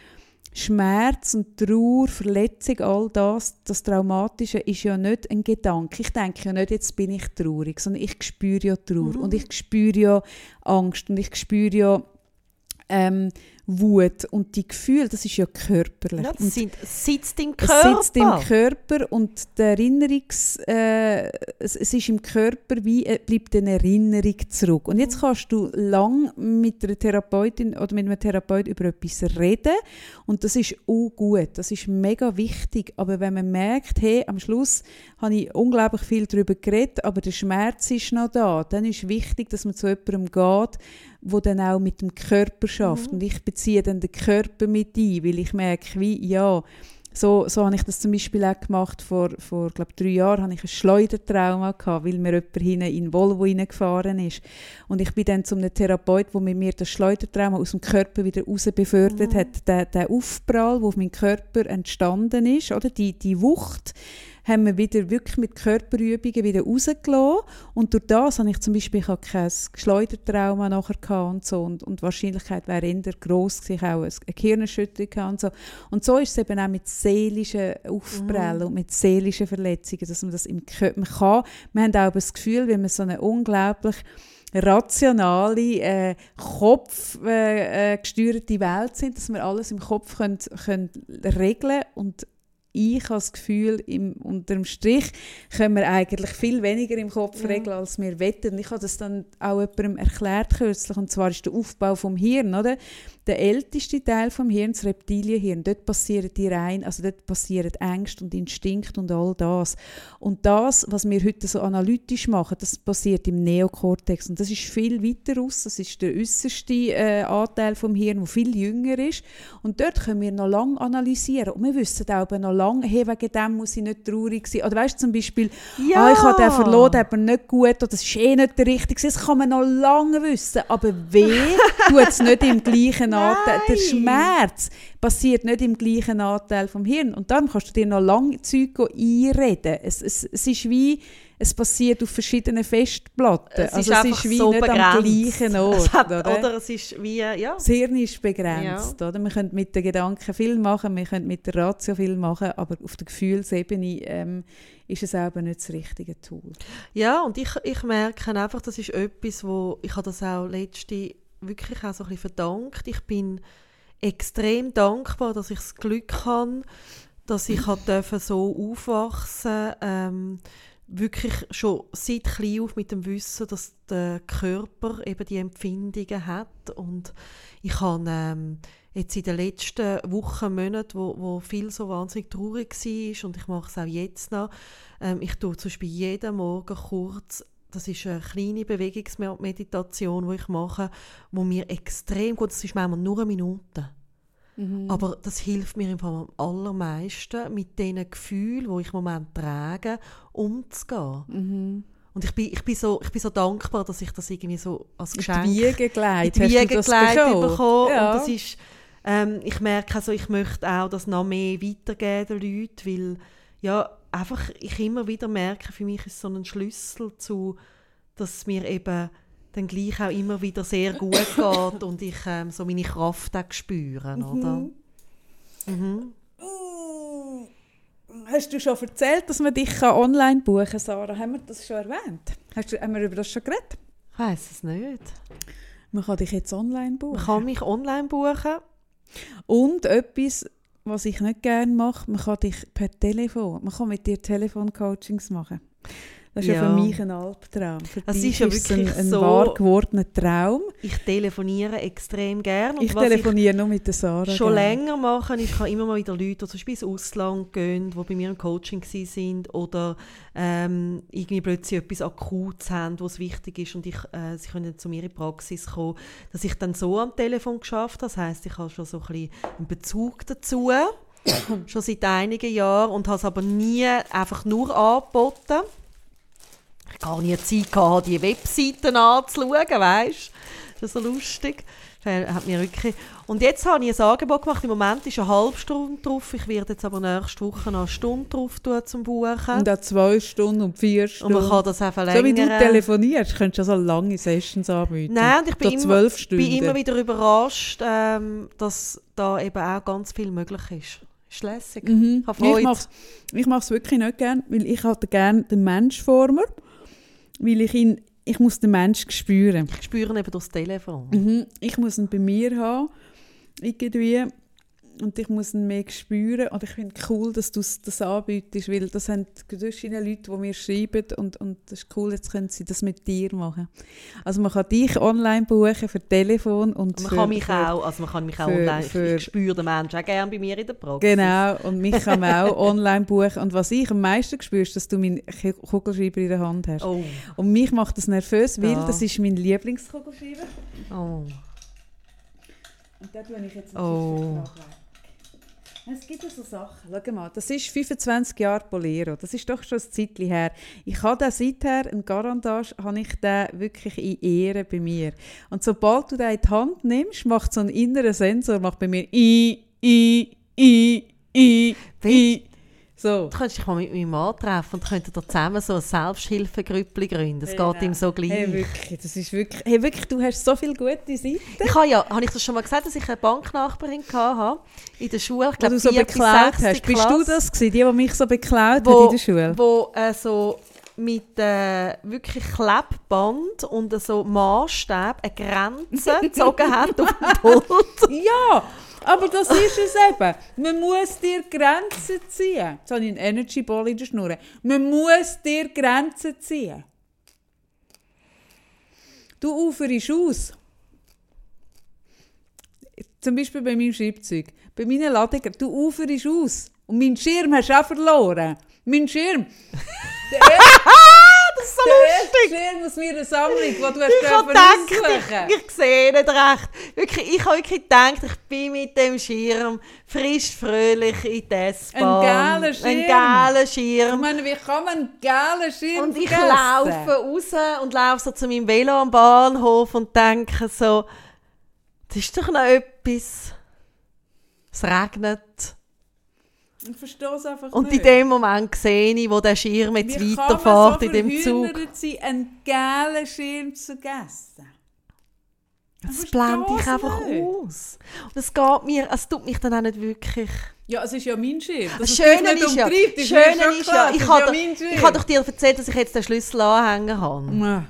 Schmerz und Trauer, Verletzung, all das, das Traumatische ist ja nicht ein Gedanke. Ich denke ja nicht, jetzt bin ich traurig, sondern ich spüre ja Trauer mhm. und ich spüre ja Angst und ich spüre ja ähm, Wut und die Gefühle, das ist ja körperlich. Ja, das sind, sitzt im Körper. Es sitzt im Körper und die Erinnerungs, äh, es, es, ist im Körper wie äh, bleibt eine Erinnerung zurück. Und jetzt kannst du lang mit einer Therapeutin oder mit einem Therapeut über etwas reden und das ist auch gut, das ist mega wichtig. Aber wenn man merkt, hey, am Schluss habe ich unglaublich viel darüber geredet, aber der Schmerz ist noch da, dann ist wichtig, dass man zu jemandem geht, wo dann auch mit dem Körper schafft. Mhm. Und ich beziehe dann den Körper mit ein, weil ich merke, wie, ja, so, so habe ich das zum Beispiel auch gemacht. Vor, vor glaub, drei Jahren hatte ich ein Schleudertrauma, gehabt, weil mir jemand hinten in Volvo reingefahren ist. Und ich bin dann zu einem Therapeut, der mit mir das Schleudertrauma aus dem Körper wieder raus befördert mhm. hat. Der, der Aufprall, der auf meinem Körper entstanden ist, oder? Die, die Wucht, haben wir wieder wirklich mit Körperübungen wieder rausgelassen. Und durch das habe ich zum Beispiel ich kein Schleudertrauma nachher und so. Und, und die Wahrscheinlichkeit wäre eher gross gewesen, auch eine Gehirnerschütterung und so. Und so ist es eben auch mit seelischen Aufprellen mhm. und mit seelischen Verletzungen, dass man das im Körper kann. Wir haben auch das Gefühl, wenn man so eine unglaublich rationale, äh, kopfgesteuerte äh, äh, Welt sind, dass wir alles im Kopf können, können regeln und ich habe das Gefühl, im, unter dem Strich können wir eigentlich viel weniger im Kopf ja. regeln, als wir wetten. Ich habe das dann auch jemandem erklärt kürzlich, und zwar ist der Aufbau vom Hirn, oder? Der älteste Teil vom Hirn, das Reptilienhirn, dort passieren die rein, also dort passieren Ängste und Instinkt und all das. Und das, was wir heute so analytisch machen, das passiert im Neokortex und das ist viel weiter raus, das ist der äußerste äh, Anteil vom Hirn, der viel jünger ist und dort können wir noch lange analysieren und wir wissen auch noch lange, hey, wegen dem muss ich nicht traurig sein. Oder weißt du zum Beispiel, ja. ah, ich habe den verloren, aber nicht gut oder das ist eh nicht der richtige. Das kann man noch lange wissen, aber weh tut es nicht im gleichen Anteil. Der Schmerz passiert nicht im gleichen Anteil vom Hirn. Und darum kannst du dir noch lange Zeug einreden. Es, es, es ist wie, es passiert auf verschiedenen Festplatten. Es also ist es ist wie so nicht begrenzt. am gleichen Ort. Hat, oder? oder? es ist wie, ja. Das Hirn ist begrenzt. Ja. Oder? Wir können mit den Gedanken viel machen, wir können mit der Ratio viel machen, aber auf der Gefühlsebene ähm, ist es eben nicht das richtige Tool. Ja, und ich, ich merke einfach, das ist etwas, wo ich habe das auch letzte wirklich auch so ein bisschen verdankt. Ich bin extrem dankbar, dass ich das Glück habe, dass ich dürfen so aufwachsen ähm, wirklich schon seit klein auf mit dem Wissen, dass der Körper eben die Empfindungen hat und ich habe ähm, jetzt in den letzten Wochen, Monaten, wo, wo viel so wahnsinnig traurig war und ich mache es auch jetzt noch, ähm, ich tue zum Beispiel jeden Morgen kurz das ist eine kleine Bewegungsmeditation, die ich mache, wo mir extrem gut, das ist manchmal nur eine Minute. Mhm. Aber das hilft mir im Fall am allermeisten, mit den Gefühlen, die ich im Moment trage, umzugehen. Mhm. Und ich bin, ich, bin so, ich bin so dankbar, dass ich das irgendwie so als Geschenk... Die Wiege gelegt. Die Wiege gelegt bekommen. Ja. Und das ist, ähm, ich merke also, ich möchte auch das noch mehr weitergeben den Leuten, weil ja, einfach ich immer wieder merke, für mich ist so ein Schlüssel zu, dass mir eben dann gleich auch immer wieder sehr gut geht und ich ähm, so meine Kraft auch spüre, mhm. oder? Mhm. Hast du schon erzählt, dass man dich online buchen kann, Sarah? Haben wir das schon erwähnt? Hast du, haben wir über das schon geredet? Ich weiß es nicht. Man kann dich jetzt online buchen. Man kann mich online buchen. Und etwas, was ich nicht gerne mache, man kann dich per Telefon, man kann mit dir Telefoncoachings machen. Das ist ja, ja für mich ein Albtraum. Für das ist ja wirklich ein, ein so, wahr gewordener Traum. Ich telefoniere extrem gerne. Ich telefoniere nur mit der Sarah. Schon gern. länger machen. Ich habe immer mal wieder Leute, die zum Beispiel ins Ausland gehen, die bei mir im Coaching sind oder ähm, irgendwie plötzlich etwas Akutes haben, was wichtig ist und ich, äh, sie können zu mir in die Praxis kommen, dass ich dann so am Telefon geschafft habe. Das heisst, ich habe schon so ein bisschen einen Bezug dazu schon seit einigen Jahren und habe es aber nie einfach nur angeboten gar nie Zeit gehabt, die Webseiten anzuschauen, weißt Das ist so lustig. Hat mir wirklich und jetzt habe ich ein Angebot gemacht. Im Moment ist eine halbe Stunde drauf. Ich werde jetzt aber nächste Woche noch eine Stunde drauf tun zum Buchen. Und auch zwei Stunden und vier Stunden. Und man kann das auch verlängern. So wie du telefonierst, könntest du so lange Sessions anbieten. Nein, und ich bin, immer, bin immer, wieder überrascht, ähm, dass da eben auch ganz viel möglich ist. Ist lässig. Mhm. Ich mache es wirklich nicht gerne, weil ich hatte gerne den Mensch vor mir weil ich ihn, ich muss den Menschen spüren. Ich spüre ihn eben durchs Telefon. Mhm. Ich muss ihn bei mir haben, irgendwie und ich muss ihn mehr spüren und ich finde es cool, dass du das anbietest, weil das sind verschiedene Leute, die mir schreiben und, und das ist cool, jetzt können sie das mit dir machen. Also man kann dich online buchen für Telefon und Man für, kann mich für, auch, also man kann mich auch für, online, für, ich spüre den Menschen auch gerne bei mir in der Praxis. Genau, und mich kann man auch online buchen und was ich am meisten spüre, ist, dass du meinen Kugelschreiber in der Hand hast. Oh. Und mich macht das nervös, weil ja. das ist mein Lieblingskugelschreiber. Oh. Und da tue ich jetzt oh. Es gibt so Sachen. Schau mal, das ist 25 Jahre Bolero. Das ist doch schon ein Zeitchen her. Ich habe den seither, einen Garandage, habe ich den wirklich in Ehre bei mir. Und sobald du den in die Hand nimmst, macht so ein innerer Sensor macht bei mir i, i, i, i, i. So. Du könntest dich mal mit meinem Mann treffen und könntet zusammen so ein Selbsthilfegrüppli gründen. Das hey, geht ihm so gleich. Hey, wirklich, das ist wirklich, hey, wirklich, du hast so viele gute Seiten. Ich habe ja, habe ich das schon mal gesagt, dass ich eine Banknachbarin hatte in der Schule? Ich glaube, du so beklaut hast. Bist du das gewesen, die, die mich so beklaut wo, hat in der Schule? Wo äh, so mit äh, wirklich Klebband und so Maßstab eine Grenze gezogen hat auf dem Pult. ja! Aber das ist es eben. Man muss dir Grenzen ziehen. Jetzt habe ich einen Energy Ball in der Schnur. Man muss dir Grenzen ziehen. Du uferst aus. Zum Beispiel bei meinem Schreibzeug. Bei meinen Ladungen. Du uferst aus. Und meinen Schirm hast du auch verloren. Mein Schirm. das ist so lustig. Schirm aus meiner Sammlung, die du hast ich habe gedacht, ich, ich sehe nicht recht. Wirklich, ich habe wirklich gedacht, ich bin mit dem Schirm frisch, fröhlich in die S-Bahn. Ein geiler Schirm. Ein geiler Schirm. Ich meine, wie kann man einen geilen Schirm Und ich vergessen? laufe raus und laufe so zu meinem Velo am Bahnhof und denke so, das ist doch noch etwas. Es regnet. Ich verstehe es einfach Und nicht. in dem Moment sehe ich, wo der Schirm jetzt Wie weiterfährt so in dem Zug. sein, einen geilen Schirm zu essen? Das blende ich einfach nicht. aus. Und es geht mir, es tut mich dann auch nicht wirklich... Ja, es ist ja mein Schirm. Das, Schöne ist ja, ist Schöne ist ja, ich habe ja hab doch dir erzählt, dass ich jetzt den Schlüssel anhängen kann. Ja.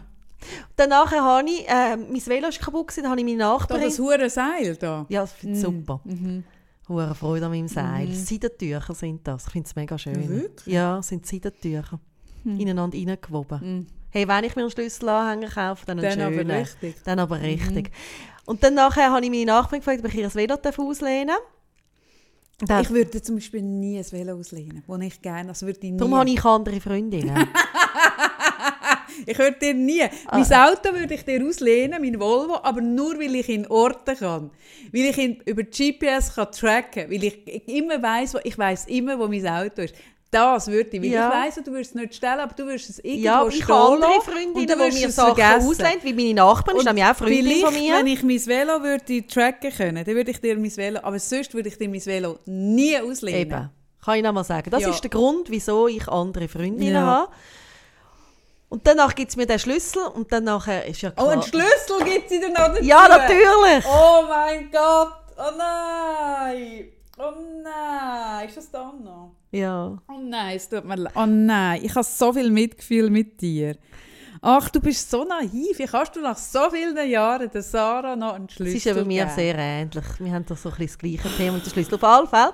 Danach habe ich, äh, mein Velo ist kaputt, dann habe ich meine Nachbarin... Da das hure Seil da? Ja, das finde ich mm. super. Mhm. Hure Freude an meinem Seil. Mhm. Seidentücher sind das. Ich finde es mega schön. Wirklich? Ja, sind Seidentücher. Mhm. Ineinander reingewoben. Mhm. Hey, wenn ich mir einen Schlüsselanhänger kaufe, dann einen dann aber richtig. Dann aber richtig. Mhm. Und dann nachher habe ich meine Nachbarin gefragt, ob ich ihr Velo auslehnen darf. Ich würde zum Beispiel nie ein Velo auslehnen, wo ich gerne, also würde ich nie. Darum habe ich andere Freundinnen. Ich würde dir nie. Ah. Mein Auto würde ich dir auslehnen, mein Volvo, aber nur, weil ich in Orten kann. Weil ich ihn über GPS kann tracken kann. Weil ich immer weiss, wo, ich weiss immer, wo mein Auto ist. Das würde ich. Weil Ja. ich weiss, du würdest es nicht stellen, aber du würdest es irgendwo Ja, ich stehen habe andere Freundinnen, die mir Sachen vergessen. auslehnen, wie meine Nachbarn, ist Und nämlich auch Freundin von mir. wenn ich mein Velo würde tracken können, dann würde ich dir mein Velo, aber sonst würde ich dir mein Velo nie auslehnen. Eben. Kann ich noch mal sagen. Das Ja. ist der Grund, wieso ich andere Freundinnen Ja. habe. Und danach gibt es mir den Schlüssel und dann nachher ist ja Oh, klar... einen Schlüssel gibt es dir noch dazu. ja, natürlich! Oh mein Gott! Oh nein! Oh nein! Ist das da noch? Ja. Oh nein, es tut mir leid. Oh nein, ich habe so viel Mitgefühl mit dir. Ach, du bist so naiv. Wie kannst du nach so vielen Jahren der Sarah noch einen Schlüssel Es ist eben mir sehr ähnlich. Wir haben doch so ein bisschen das gleiche Thema mit dem Schlüssel. Auf alle Fälle.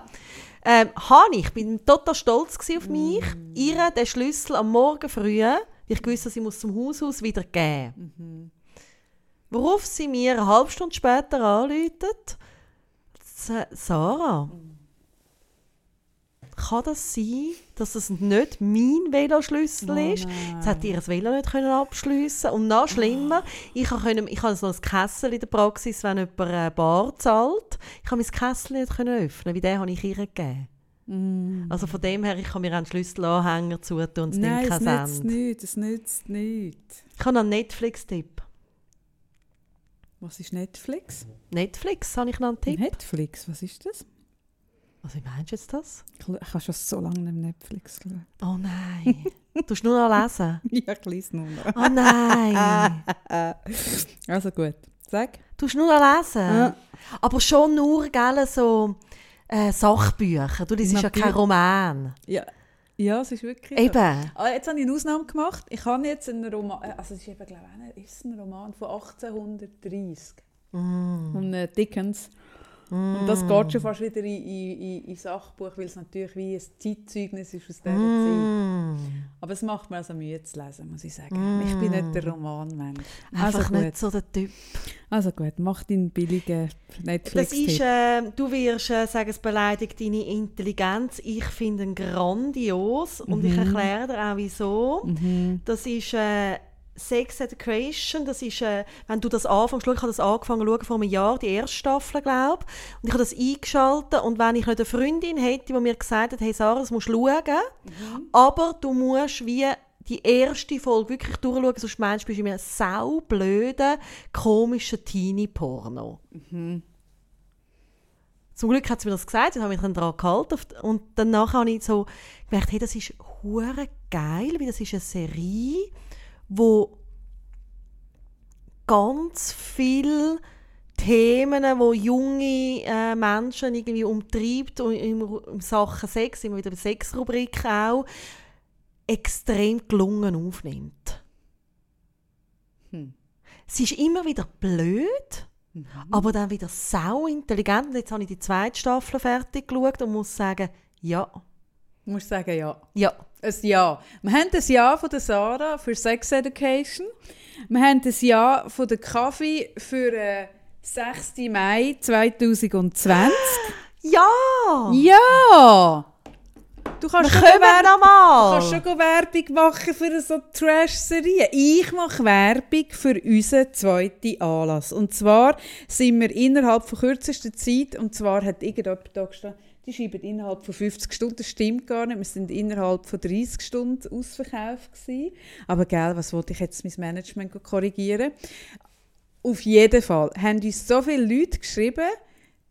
Ähm, habe ich, bin total stolz auf mich, Mm. ihr den Schlüssel am Morgen früh, ich wusste, sie muss zum Haushaus wieder geben. Mhm. Worauf sie mir eine halbe Stunde später anläutet, Sa- Sarah, kann das sein, dass das nicht mein Veloschlüssel Oh ist? Jetzt hat ihr das Velo nicht können abschliessen und noch schlimmer, ich habe können, ich habe so ein Kessel in der Praxis, wenn jemand eine Bar zahlt, ich habe mein Kessel nicht können öffnen, wie den habe ich ihr gegeben. Also von dem her, ich kann mir einen Schlüsselanhänger zutun und es Nein, nimmt es nützt nichts. Es nützt nichts. Ich habe einen Netflix-Tipp. Was ist Netflix? Netflix habe ich noch einen Tipp. Netflix, was ist das? Was wie meinst du jetzt das? Ich habe schon so lange nicht Netflix geschaut. Oh nein. du musst nur noch lesen. Ja, ich lese nur noch. Oh nein. Also gut, sag. Du musst nur noch lesen. Ja. Aber schon nur, gell, so äh, Sachbücher. Du liest ja Natürlich. kein Roman. Ja, ja es ist wirklich so. Eben. Ah, jetzt habe ich eine Ausnahme gemacht. Ich habe jetzt einen Roman, äh, also es ist eben, glaube ich, ein- ist ein Roman von 1830 Mm. von äh, Dickens. Und das geht schon fast wieder in, in, in, in Sachbuch, weil es natürlich wie ein Zeitzeugnis ist aus dieser Zeit. Mm. Aber es macht mir also Mühe zu lesen, muss ich sagen. Ich bin nicht der Romanmensch. Also Einfach gut, nicht so der Typ. also gut, mach deinen billigen Das ist, äh, du wirst äh, sagen, es beleidigt deine Intelligenz. Ich finde ihn grandios und ich erkläre dir auch wieso. Mhm. Das ist äh, Sex Education. Das ist, äh, wenn du das anfängst, ich habe das angefangen zu vor einem Jahr, die erste Staffel, glaube ich. Und ich habe das eingeschaltet und wenn ich nicht eine Freundin hätte, die mir gesagt hat, hey Sarah, das musst du schauen, aber du musst wie die erste Folge wirklich durchschauen, sonst meinst du, bist du in einem saublöden, komischen Teenie-Porno. Zum Glück hat sie mir das gesagt, ich habe mich dann daran gehalten. Und danach habe ich so gemerkt, hey, das ist hure geil, weil das ist eine Serie, wo ganz viele Themen, wo junge äh, Menschen irgendwie umtreibt und in, in Sachen Sex, immer wieder Sexrubrik auch, extrem gelungen aufnimmt. Hm. Sie ist immer wieder blöd, aber dann wieder sau intelligent. Und jetzt habe ich die zweite Staffel fertig geschaut und muss sagen, ja, Du musst sagen ja. ja. Ein Ja. Wir haben das Ja von der Sarah für Sex Education. Wir haben das Ja von der Kaffee für äh, 6. Mai 2020. Ja! Ja! Du kannst schon Werbung, du nochmal! kannst schon Werbung machen für so Trash-Serien. Ich mache Werbung für unseren zweiten Anlass. Und zwar sind wir innerhalb von kürzester Zeit, und zwar hat irgendjemand da gestanden, die schreiben innerhalb von 50 Stunden, das stimmt gar nicht, wir sind innerhalb von 30 Stunden ausverkauft gewesen. Aber gell, was wollte ich jetzt mein Management korrigieren? Auf jeden Fall haben uns so viele Leute geschrieben,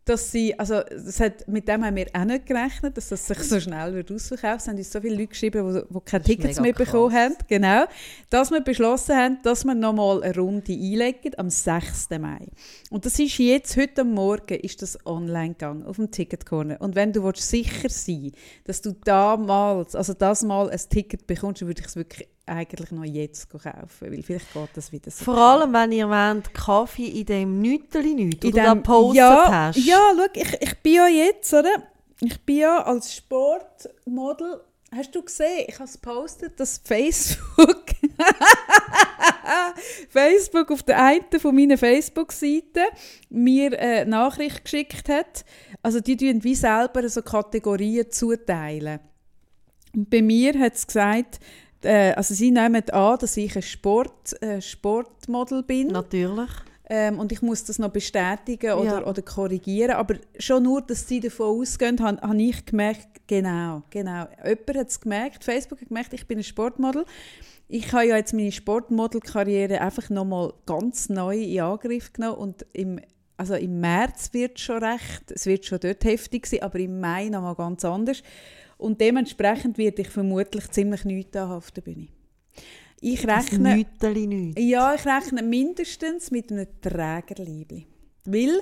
dass sie, also das hat, mit dem haben wir auch nicht gerechnet, dass das sich so schnell wird ausverkaufen. Es haben uns so viele Leute geschrieben, die, die keine Tickets mehr bekommen haben, genau, dass wir beschlossen haben, dass wir nochmal eine Runde einlegen am 6. Mai. Und das ist jetzt, heute Morgen, ist das online gegangen, auf dem Ticketcorner. Und wenn du willst, sicher sein dass du damals, also das mal ein Ticket bekommst, würde ich es wirklich eigentlich noch jetzt kaufen, weil vielleicht geht das wieder so. Vor allem, wenn ihr wollt, Kaffee in dem Nüteli nicht In dem- gepostet ja, hast. Ja, schau, ich, ich bin ja jetzt, oder? Ich bin ja als Sportmodel. Hast du gesehen? Ich habe es gepostet, dass Facebook. Facebook auf der einen von meinen Facebook-Seiten mir eine Nachricht geschickt hat. Also die tun wie selber so Kategorien zuteilen. Und bei mir hat es gesagt, Äh, also sie nehmen an, dass ich ein Sport, äh, Sportmodel bin. Natürlich. Ähm, und ich muss das noch bestätigen oder, Ja. oder korrigieren. Aber schon nur, dass sie davon ausgehen, habe hab ich gemerkt, genau, genau. Jemand hat es gemerkt, Facebook hat gemerkt, ich bin ein Sportmodel. Ich habe ja jetzt meine Sportmodel-Karriere einfach nochmal ganz neu in Angriff genommen und im, also im März wird es schon recht, es wird schon dort heftig sein, aber im Mai nochmal ganz anders. Und dementsprechend werde ich vermutlich ziemlich nichts der Bühne. Ich Das rechne... Nüteli nicht. Ja, ich rechne mindestens mit einem Trägerliebli. Weil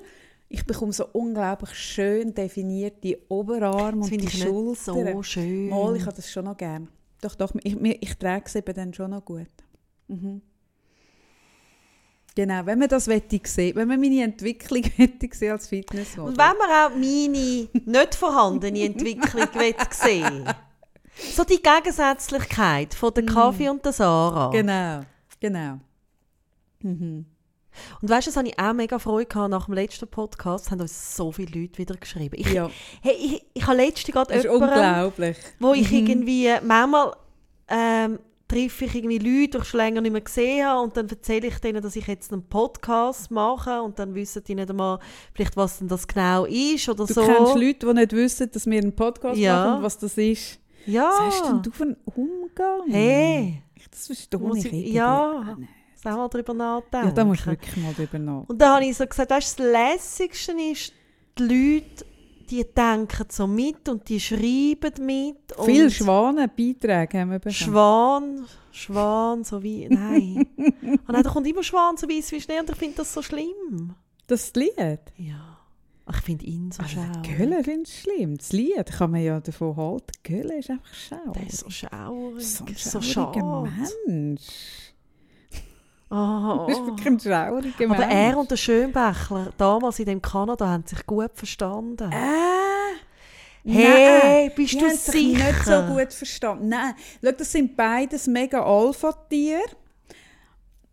ich bekomme so unglaublich schön definierte Oberarme Das und finde die ich so schön. Mal, ich habe das schon noch gern. Doch, doch, ich, mir- ich trage es eben dann schon noch gut. Mhm. Genau, wenn man das wette sehen, wenn man meine Entwicklung wette sehen als Fitnessmodel. Und wenn man auch meine nicht vorhandene Entwicklung will sehen so die Gegensätzlichkeit von der Kaffee und der Sarah. Genau, genau. Mhm. Und weißt du, das habe ich auch mega Freude gehabt nach dem letzten Podcast. haben uns so viele Leute wieder geschrieben. Ich, Ja, hey, ich, ich habe letztens gerade das ist jemanden, unglaublich. wo ich Mhm. irgendwie, manchmal ähm, treffe ich irgendwie Leute, die ich schon länger nicht mehr gesehen habe und dann erzähle ich denen, dass ich jetzt einen Podcast mache und dann wissen die nicht einmal, vielleicht was denn das genau ist oder Du so. kennst Leute, die nicht wissen, dass wir einen Podcast Ja. machen und was das ist. ja. Was hast denn du für einen Umgang? Hey, Ich- Das verstehe Muss ich ich- irgendwie ja. nicht. muss auch mal darüber nachdenken. Ja, da musst du wirklich mal drüber nachdenken. Und dann habe ich so gesagt, weißt, du, das Lässigste ist, die Leute, die denken so mit und die schreiben mit. Viele Schwanenbeiträge haben wir bekommen. Schwan, Schwan, so wie, nein. und dann kommt immer Schwan, so weiss wie Schnee und ich finde das so schlimm. das Lied? Ja. Ach, ich finde ihn so Also, schaurig. Gölle finde ich schlimm. Das Lied kann man ja davon halten. Gölle ist einfach schau. Der ist so schaurig, so ein so schauriger schade. Mensch. Oh, Das ist wirklich ein. Aber er und der Schönbächler, damals in dem Kanada, haben sich gut verstanden. Äh, Hey, nein, bist die du haben sich sicher? nicht so gut verstanden. Nein, schau, das sind beides mega Alpha-Tiere.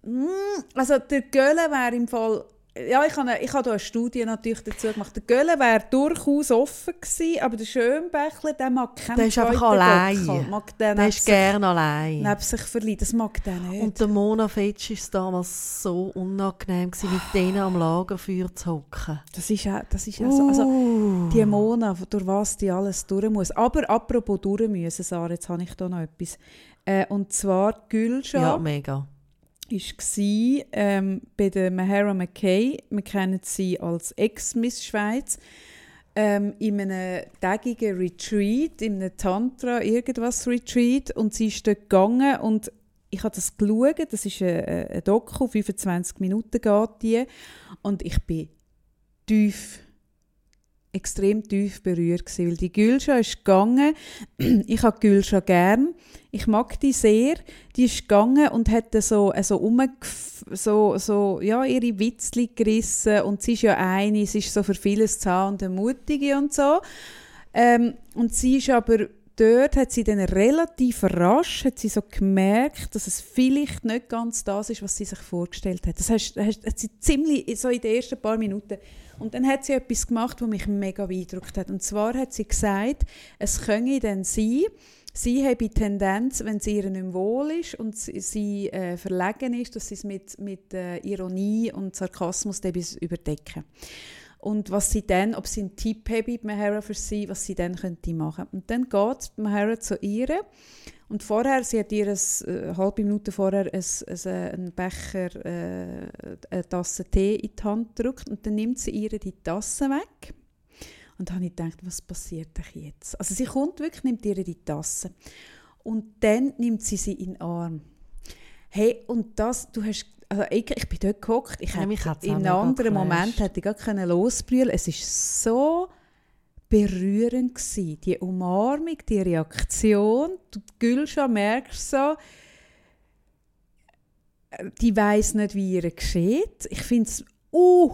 Mm, Also der Gölle wäre im Fall... Ja, ich habe, ich habe da eine Studie natürlich dazu gemacht. Der Gölle wäre durchaus offen gewesen, aber der Schönbächler, der mag keinen Der ist einfach allein. Mag den Der ist gerne allein. neben sich verliehen. Das mag der nicht. Und der Mona Fetsch war damals so unangenehm, gewesen, mit denen am Lagerfeuer zu hocken. das ist auch, das ist auch so. Also, Uh. die Mona, durch was die alles durch muss. Aber apropos durch müssen, Sarah, jetzt habe ich da noch etwas. Äh, und zwar Gülscha. ja, mega. War ähm, bei der Mahara McKay. Wir kennen sie als Ex-Miss Schweiz. Ähm, in einem tägigen Retreat, in einem Tantra, irgendwas Retreat. Und sie ist dort gegangen und ich habe das geschaut. Das ist ein, ein Doku, 25 Minuten geht die. Und ich bin tief, extrem tief berührt gewesen, weil die Gülscha ist gegangen. ich habe Gülscha gern. Ich mag die sehr die ist gegangen und hat so, so, umgef- so, so ja, ihre Witzli gerissen und sie ist ja eine, sie ist so für vieles zu haben und eine Mutige und so. Ähm, und sie ist aber dort, hat sie dann relativ rasch hat sie so gemerkt, dass es vielleicht nicht ganz das ist, was sie sich vorgestellt hat. Das heißt, hat sie ziemlich, so in den ersten paar Minuten und dann hat sie etwas gemacht, was mich mega beeindruckt hat. Und zwar hat sie gesagt, es könne dann sein, sie habe die Tendenz, wenn es ihr nicht wohl ist und sie, sie äh, verlegen ist, dass sie es mit, mit äh, Ironie und Sarkasmus überdecken. Und was sie dann, ob sie einen Tipp habe, Mahara für sie, was sie dann könnte machen. Und dann geht Mahara zu ihr und vorher, sie hat ihr ein, äh, eine halbe Minute vorher ein, ein, einen Becher, äh, eine Tasse Tee in die Hand gedrückt und dann nimmt sie ihr die Tasse weg. Und dann habe ich gedacht, was passiert denn jetzt? Also sie kommt wirklich, nimmt ihr die Tasse und dann nimmt sie sie in den Arm. Hey, und das, du hast, also ich, ich bin dort gehockt, ich Ja, hätte in einem anderen. Moment hätte ich gar können losbrüllen. Es ist so berührend gsi, die Umarmung, die Reaktion. Du Gülscha merkst so, die weiß nicht, wie ihr geschieht. Ich finde es uh,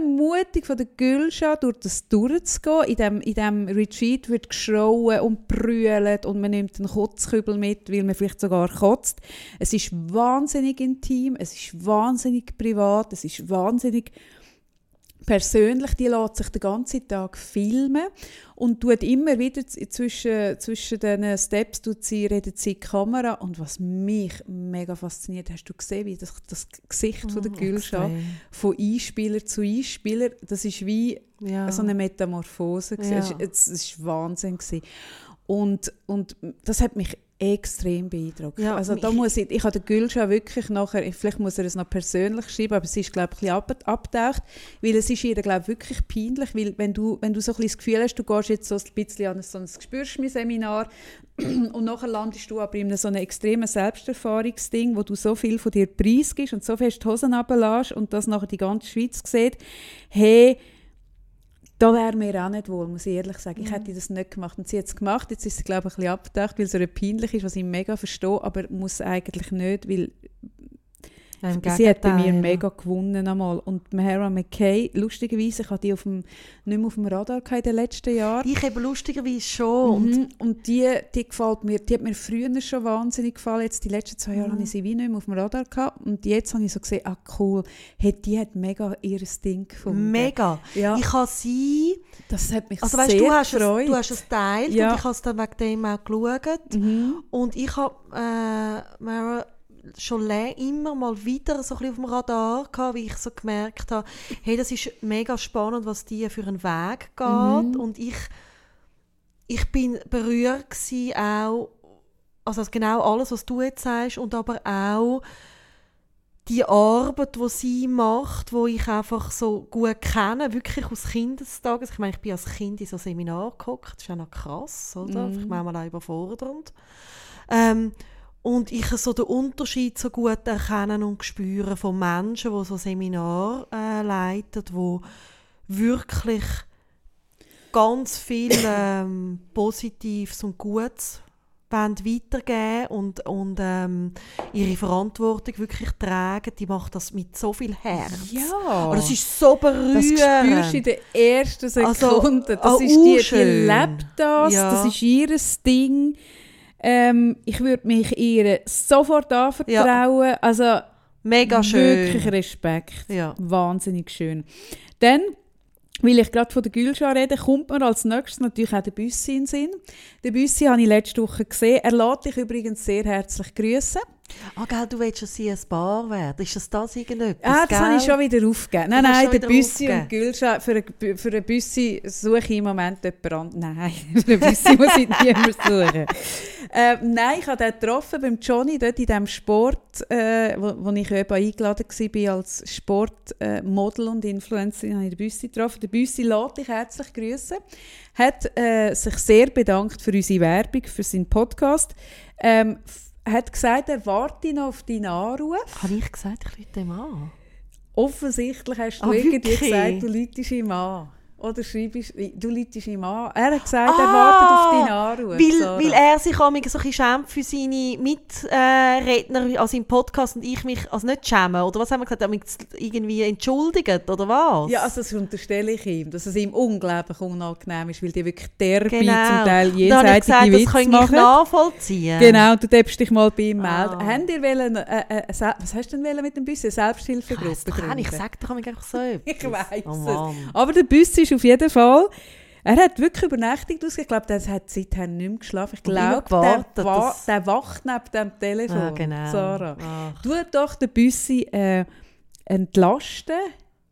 mutig von der Gülscha durch das durchzugehen. In dem, in dem Retreat wird geschrauen und brüllt und man nimmt einen Kotzkübel mit, weil man vielleicht sogar kotzt. Es ist wahnsinnig intim, es ist wahnsinnig privat, es ist wahnsinnig persönlich, die lässt sich den ganzen Tag filmen und tut immer wieder zwischen, zwischen den Steps tut sie, redet sie in die Kamera und was mich mega fasziniert, hast du gesehen, wie das, das Gesicht von der Gülscha Extrem. von Einspieler zu Einspieler, das ist wie Ja. so eine Metamorphose. Ja. Es, es war Wahnsinn. Gewesen. Und, und das hat mich extrem beeindruckt. Ja, also da ich- muss ich, ich habe den Gülscha wirklich nachher, vielleicht muss er es noch persönlich schreiben, aber sie ist glaube ich ein bisschen ab, abgetaucht, weil es ist ihr glaube ich wirklich peinlich, weil wenn du, wenn du so ein bisschen das Gefühl hast, du gehst jetzt so ein bisschen an so ein Gespürschmi-Seminar und nachher landest du aber in so einem extremen Selbsterfahrungsding, wo du so viel von dir preisgibst und so fest die Hosen runterlässt und das nachher die ganze Schweiz sieht, hey, da wäre mir auch nicht wohl, muss ich ehrlich sagen. Ich hätte das nicht gemacht. Und sie hat es gemacht. Jetzt ist sie, glaube ich, ein bisschen abgedacht, weil es ihr peinlich ist, was ich mega verstehe, aber muss eigentlich nicht, weil Ja, im sie hat bei mir mega gewonnen einmal. Und Mahara McKay, lustigerweise, ich hatte die auf dem, nicht mehr auf dem Radar in den letzten Jahren. Ich eben lustigerweise schon. Und Mhm. Und die, die gefällt mir, die hat mir früher schon wahnsinnig gefallen. Jetzt die letzten zwei Jahre Mhm. habe ich sie wie nicht mehr auf dem Radar gehabt. Und jetzt habe ich so gesehen, ah cool, hey, die hat mega ihr Ding gefunden. mega. Ja, Ich habe sie, das hat mich also weißt, sehr du hast, es, gefreut. du hast es geteilt Ja. und ich habe es dann wegen dem auch geschaut. Mhm. Und ich habe äh, Mara schon immer mal wieder so ein bisschen auf dem Radar gehabt, wie ich so gemerkt habe, hey, das ist mega spannend, was die für einen Weg geht. Mhm. Und ich, ich bin berührt gewesen auch, also genau alles, was du jetzt sagst, und aber auch die Arbeit, die sie macht, wo ich einfach so gut kenne, wirklich aus Kindestages. Ich meine, ich bin als Kind in so Seminar gehockt, das ist ja noch krass, oder? Mhm. Ich manchmal auch überfordernd. Ähm, und ich so den Unterschied so gut erkennen und spüren von Menschen, die so Seminar äh, leiten, wo wirklich ganz viel ähm, Positives und Gutes wollen weitergeben und, und ähm, ihre Verantwortung wirklich tragen. Die macht das mit so viel Herz. Ja. Und das ist so berührend. Das spürst du in den ersten Also, Sekunden. das ah, ist die, die lebt das, Ja. das ist ihr Ding. Ähm, ich würde mich ihr sofort anvertrauen. Also Mega schön. wirklich Respekt. Ja. Wahnsinnig schön. Dann, weil ich gerade von der Gülschar rede, kommt mir als nächstes natürlich auch der Büssi in den Sinn. Den Büssi habe ich letzte Woche gesehen. Er lässt dich übrigens sehr herzlich grüßen. Ah, gell, du willst schon sie ein Bar werden. Ist das das irgendetwas? Ah, das habe ich gell? schon wieder aufgegeben. Nein, nein, der Büssi und Gülscha, für einen, für einen Büssi suche ich im Moment jemand anderes. Nein, für einen Büssi muss ich niemand suchen. Äh, nein, ich habe den getroffen beim Johnny, dort in diesem Sport, äh, wo, wo ich eben eingeladen war als Sportmodel und Influencerin, habe ich den Büssi getroffen. Der Büssi lässt dich herzlich grüßen, hat äh, sich sehr bedankt für unsere Werbung, für seinen Podcast. Ähm, hat gesagt, er warte noch auf deinen Anruf. Habe ich gesagt, ich rufe dem an? Offensichtlich hast du Ah, irgendwie wirklich? gesagt, du läutest ihm an. Oder schreibst, du läutest ihm an. Er hat gesagt, er Ah, wartet auf deinen Anruf. Weil, Sarah. weil er sich auch so ein schämt für seine Mitredner also im Podcast und ich mich, also nicht schämen, oder was haben wir gesagt, er mich irgendwie entschuldigt, oder was? ja, also das unterstelle ich ihm, dass es ihm unglaublich unangenehm ist, weil die wirklich derbe, genau. zum Teil ich jenseitige gesagt, das Witze kann ich nachvollziehen. Genau, du darfst dich mal bei ihm Ah. melden. Habt ihr wollen, äh, äh, Se- was hast du denn wollen mit dem Büssi? Eine Ich Selbsthilfegruppe ich gründen? sage doch einfach so etwas. Ich weiss oh, es. Aber der Büssi ist auf jeden Fall. Er hat wirklich übernächtigt ausgesehen. Ich glaube, der hat seither nicht mehr geschlafen. Ich glaube, der, wa der wacht neben dem Telefon. Ah, genau. Sarah. Ach. Tu doch den Büssi äh, entlasten.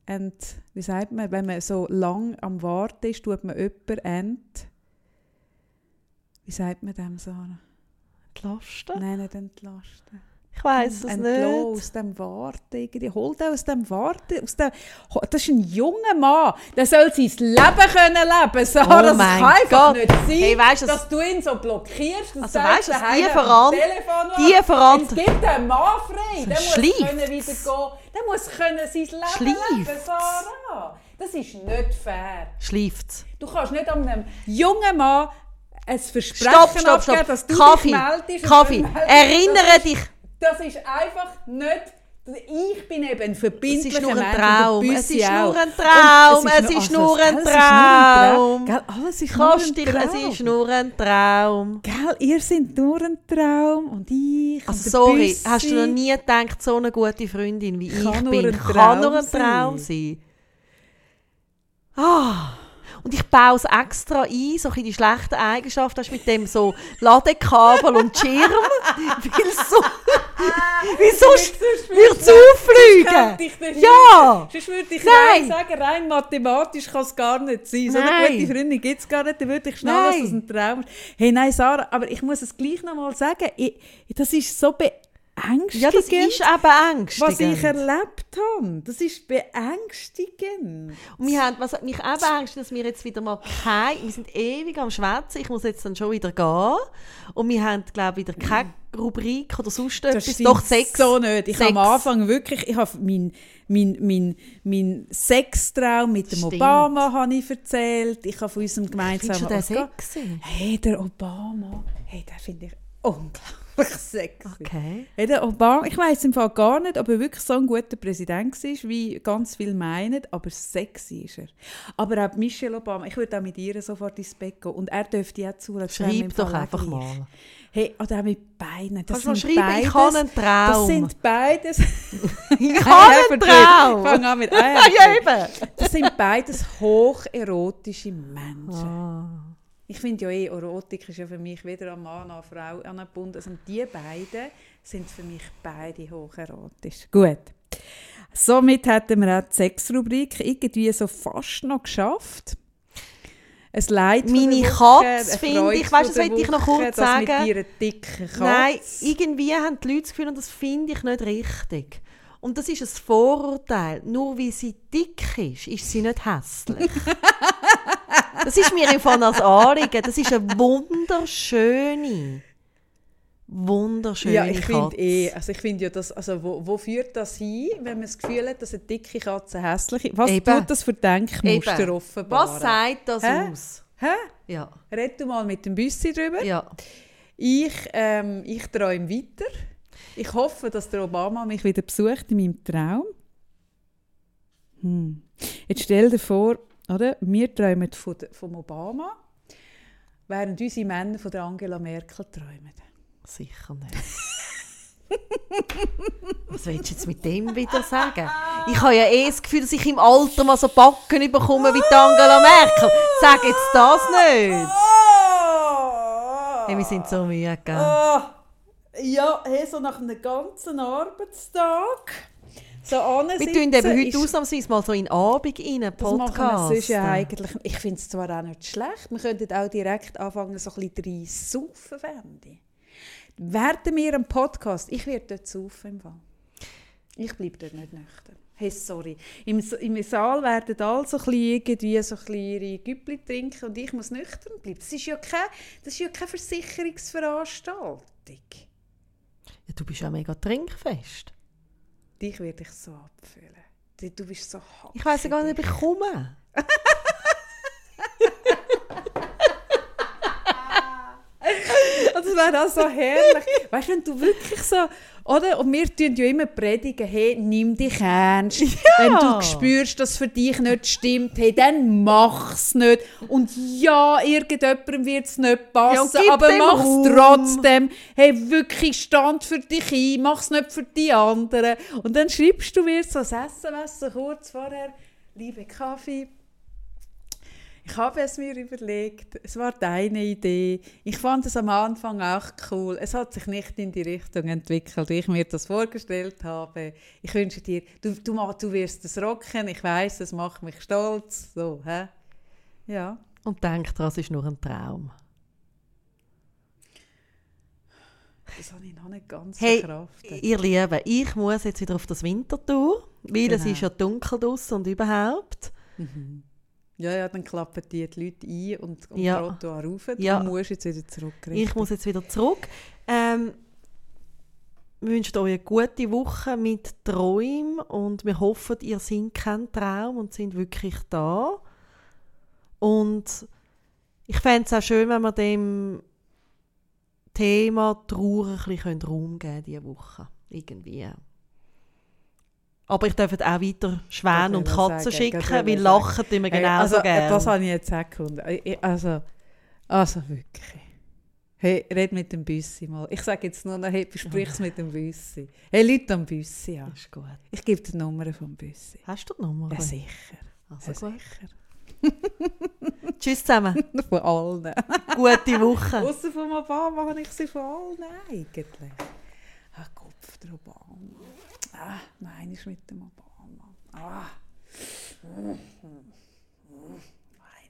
Und, wie sagt man, wenn man so lang am Warten ist, tut man jemanden ent. Wie sagt man dem, Sarah? Entlasten? Nein, nicht entlasten. Ich weiss es nicht. aus dem Warten. Irgendwie. Hol den aus dem Warten. Aus dem, das ist ein junger Mann. Der soll sein Leben können leben Sarah, Oh das mein kann einfach Gott. nicht sein, Hey, weisst du, dass du ihn so blockierst. Also weisst du, die Telefon die an. Veran- Es gibt einen Mann frei. Der muss können wieder gehen. Der muss können sein Leben leben, Schleift's. Sarah. Das ist nicht fair. Schleift's. Du kannst nicht einem jungen Mann ein Versprechen Stopp, stopp, abgeben, stopp. dass du Kaffee. dich meldest. Kaffee. Erinnere Das dich. Das ist einfach nicht... Ich bin eben ein Es verbindlicher ist nur ein Mensch Traum. Es ist nur ein Traum. Es ist also, nur ein gell, es ist nur ein Traum. Alles ist nur ein Traum. es ist nur ein Traum. Gell, ihr seid nur ein Traum und ich Also und sorry, Büssi. hast du noch nie gedacht, so eine gute Freundin wie ich nur bin, kann nur ein. Traum sein? Ah. Und ich baue es extra ein, so ein die schlechten Eigenschaften hast mit dem so Ladekabel und Schirm, weil so, weil sonst würde es auffliegen. Ja! Sonst würde ich Nein. rein sagen, rein mathematisch kann es gar nicht sein. So eine gute Freundin gibt es gar nicht, dann würde ich schnell, dass das ein Traum ist. Hey, nein, Sarah, aber ich muss es gleich noch mal sagen, ich, das ist so beängstigend, Ja, das ist eben ängstigend. was ich erlebt habe. Das ist beängstigend. Und wir haben, was hat mich auch beängstigt, dass wir jetzt wieder mal kein, wir sind ewig am Schwätzen, ich muss jetzt dann schon wieder gehen. Und wir haben, glaube ich, wieder keine Rubrik oder sonst Das etwas. Doch, sechs. so nicht. Ich habe am. Anfang wirklich, ich habe mein, mein, mein, mein Sextraum mit dem Stimmt. Obama habe ich erzählt. Ich habe von unserem Findest gemeinsamen du den sexy? Hey, der Obama, hey, den finde ich unglaublich sexy. Okay. Hey, der Obama, ich weiß im Fall gar nicht, ob er wirklich so ein guter Präsident war, wie ganz viele meinen, aber sexy ist er. Aber auch Michelle Obama, ich würde auch mit ihr sofort ins Bett gehen und er dürfte ja zu. Schreib doch einfach gleich. mal. Hey, oder auch mit Beinen. Das Kannst sind schreiben, ich beides- habe einen Traum. Das sind beides. ich habe einen Traum. Fang an mit Ja, ja, eben. Das sind beides hocherotische Menschen. Ah. Ich finde ja eh, Erotik ist ja für mich weder an Mann noch an Frau angebunden. Also die beiden sind für mich beide hocherotisch. Gut. Somit hätten wir auch die Sexrubrik irgendwie so fast noch geschafft. Ein Leid Meine Katze, finde ich, weißt du, das wollte ich noch kurz sagen. mit ihrer dicken Katze. Nein, irgendwie haben die Leute das Gefühl, und das finde ich nicht richtig. Und das ist ein Vorurteil. Nur weil sie dick ist, ist sie nicht hässlich. das ist mir im Fall als Anliegen. Das ist eine wunderschöne, wunderschöne Ja, ich finde eh, also ich finde ja, das, also wo, wo führt das hin, wenn man das Gefühl hat, dass eine dicke Katze hässlich ist? Was Eben. tut das für Denkmuster Eben. offenbaren? Was sagt das Hä? aus? Hä? Ja, Red du mal mit dem Büssi drüber. ja. Ich, ähm, ich träume weiter. Ich hoffe, dass der Obama mich wieder besucht in meinem Traum. Hm. Jetzt stell dir vor, oder? wir träumen von, Obama, während unsere Männer von der Angela Merkel träumen. Sicher nicht. Was willst du jetzt mit dem wieder sagen? Ich habe ja eh das Gefühl, dass ich im Alter mal so Backen bekomme wie die Angela Merkel. Sag jetzt das nicht. Hey, wir sind so müde, gell? Ah, ja, hey, so nach einem ganzen Arbeitstag. So Wir tun eben heute ausnahmsweise mal so in Abend rein, Das Podcast. sonst ja eigentlich. Ich finde es zwar auch nicht schlecht. Wir könnten auch direkt anfangen, so ein bisschen rein saufen, Fendi. Werden wir einen Podcast? Ich werde dort saufen im Fall. Ich bleibe dort nicht nüchtern. Hey, sorry. Im, Im Saal werden alle so ein irgendwie so ein ihre Güppli trinken und ich muss nüchtern bleiben. Das ist ja keine, das ist ja keine Versicherungsveranstaltung. Ja, du bist ja mega trinkfest. Dich werde ich so abfüllen. Du- bist so hart. Ich weiss ja gar nicht, ob ich komme. Das wäre auch so herrlich. Weißt du, wenn du wirklich so. Oder? Und wir tun ja immer predigen, hey, nimm dich ernst. Wenn du spürst, dass es für dich nicht stimmt, hey, dann mach's nicht. Und ja, irgendjemandem wird es nicht Ja, passen, gib aber mach's Raum. trotzdem. Hey, wirklich stand für dich ein, mach's nicht für die anderen. Und dann schreibst du mir so ein SMS so kurz vorher, liebe Kaffee. Ich habe es mir überlegt, es war deine Idee. Ich fand es am Anfang auch cool. Es hat sich nicht in die Richtung entwickelt, wie ich mir das vorgestellt habe. Ich wünsche dir, du, du, du wirst es rocken, ich weiß, es macht mich stolz. So, hä? Ja. Und denk dran, es ist nur ein Traum. Das habe ich noch nicht ganz Hey, verkraftet. ihr Lieben, ich muss jetzt wieder auf das Wintertour, weil es Genau. ist ja dunkel draussen und überhaupt. Ja, ja, dann klappen die, die Leute ein und, und Ja. Trottoir rauf. Du Ja. musst jetzt wieder zurück. Ich muss jetzt wieder zurück. Ähm, wir wünschen euch eine gute Woche mit Träumen und wir hoffen, ihr seid kein Traum und sind wirklich da. Und ich fände es auch schön, wenn wir dem Thema Trauer ein bisschen Raum geben diese Woche. Irgendwie. Aber ich darf auch weiter Schwäne und Katzen schicken, weil sagen. lachen wir Hey, genauso also, äh, gerne. Das habe ich jetzt auch gefunden. Ich- Also, also wirklich. Hey, red mit dem Büssi mal. Ich sage jetzt nur noch, hey, besprich es mit dem Büssi. Hey, Leute am Büssi an. ist gut. Ich gebe die Nummer vom Büssi. Hast du die Nummer? Ja, sicher. Also Ja, gut. sicher. Tschüss zusammen. Von allen. Gute Woche. Außer von Obama habe ich sie von allen eigentlich. Ah, Kopf der Obama. Ah, nein, ist mit dem Obama. Ah. Nein,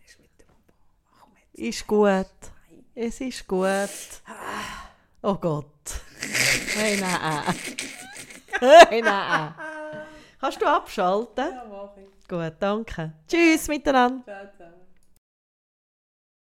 ist mit dem Obama. Komm jetzt. Ist gut. Es ist gut. Oh Gott. Hey, nein. Hey, nein. Kannst du abschalten? Ja, mach ich. Gut, danke. Tschüss miteinander. Ciao, ciao.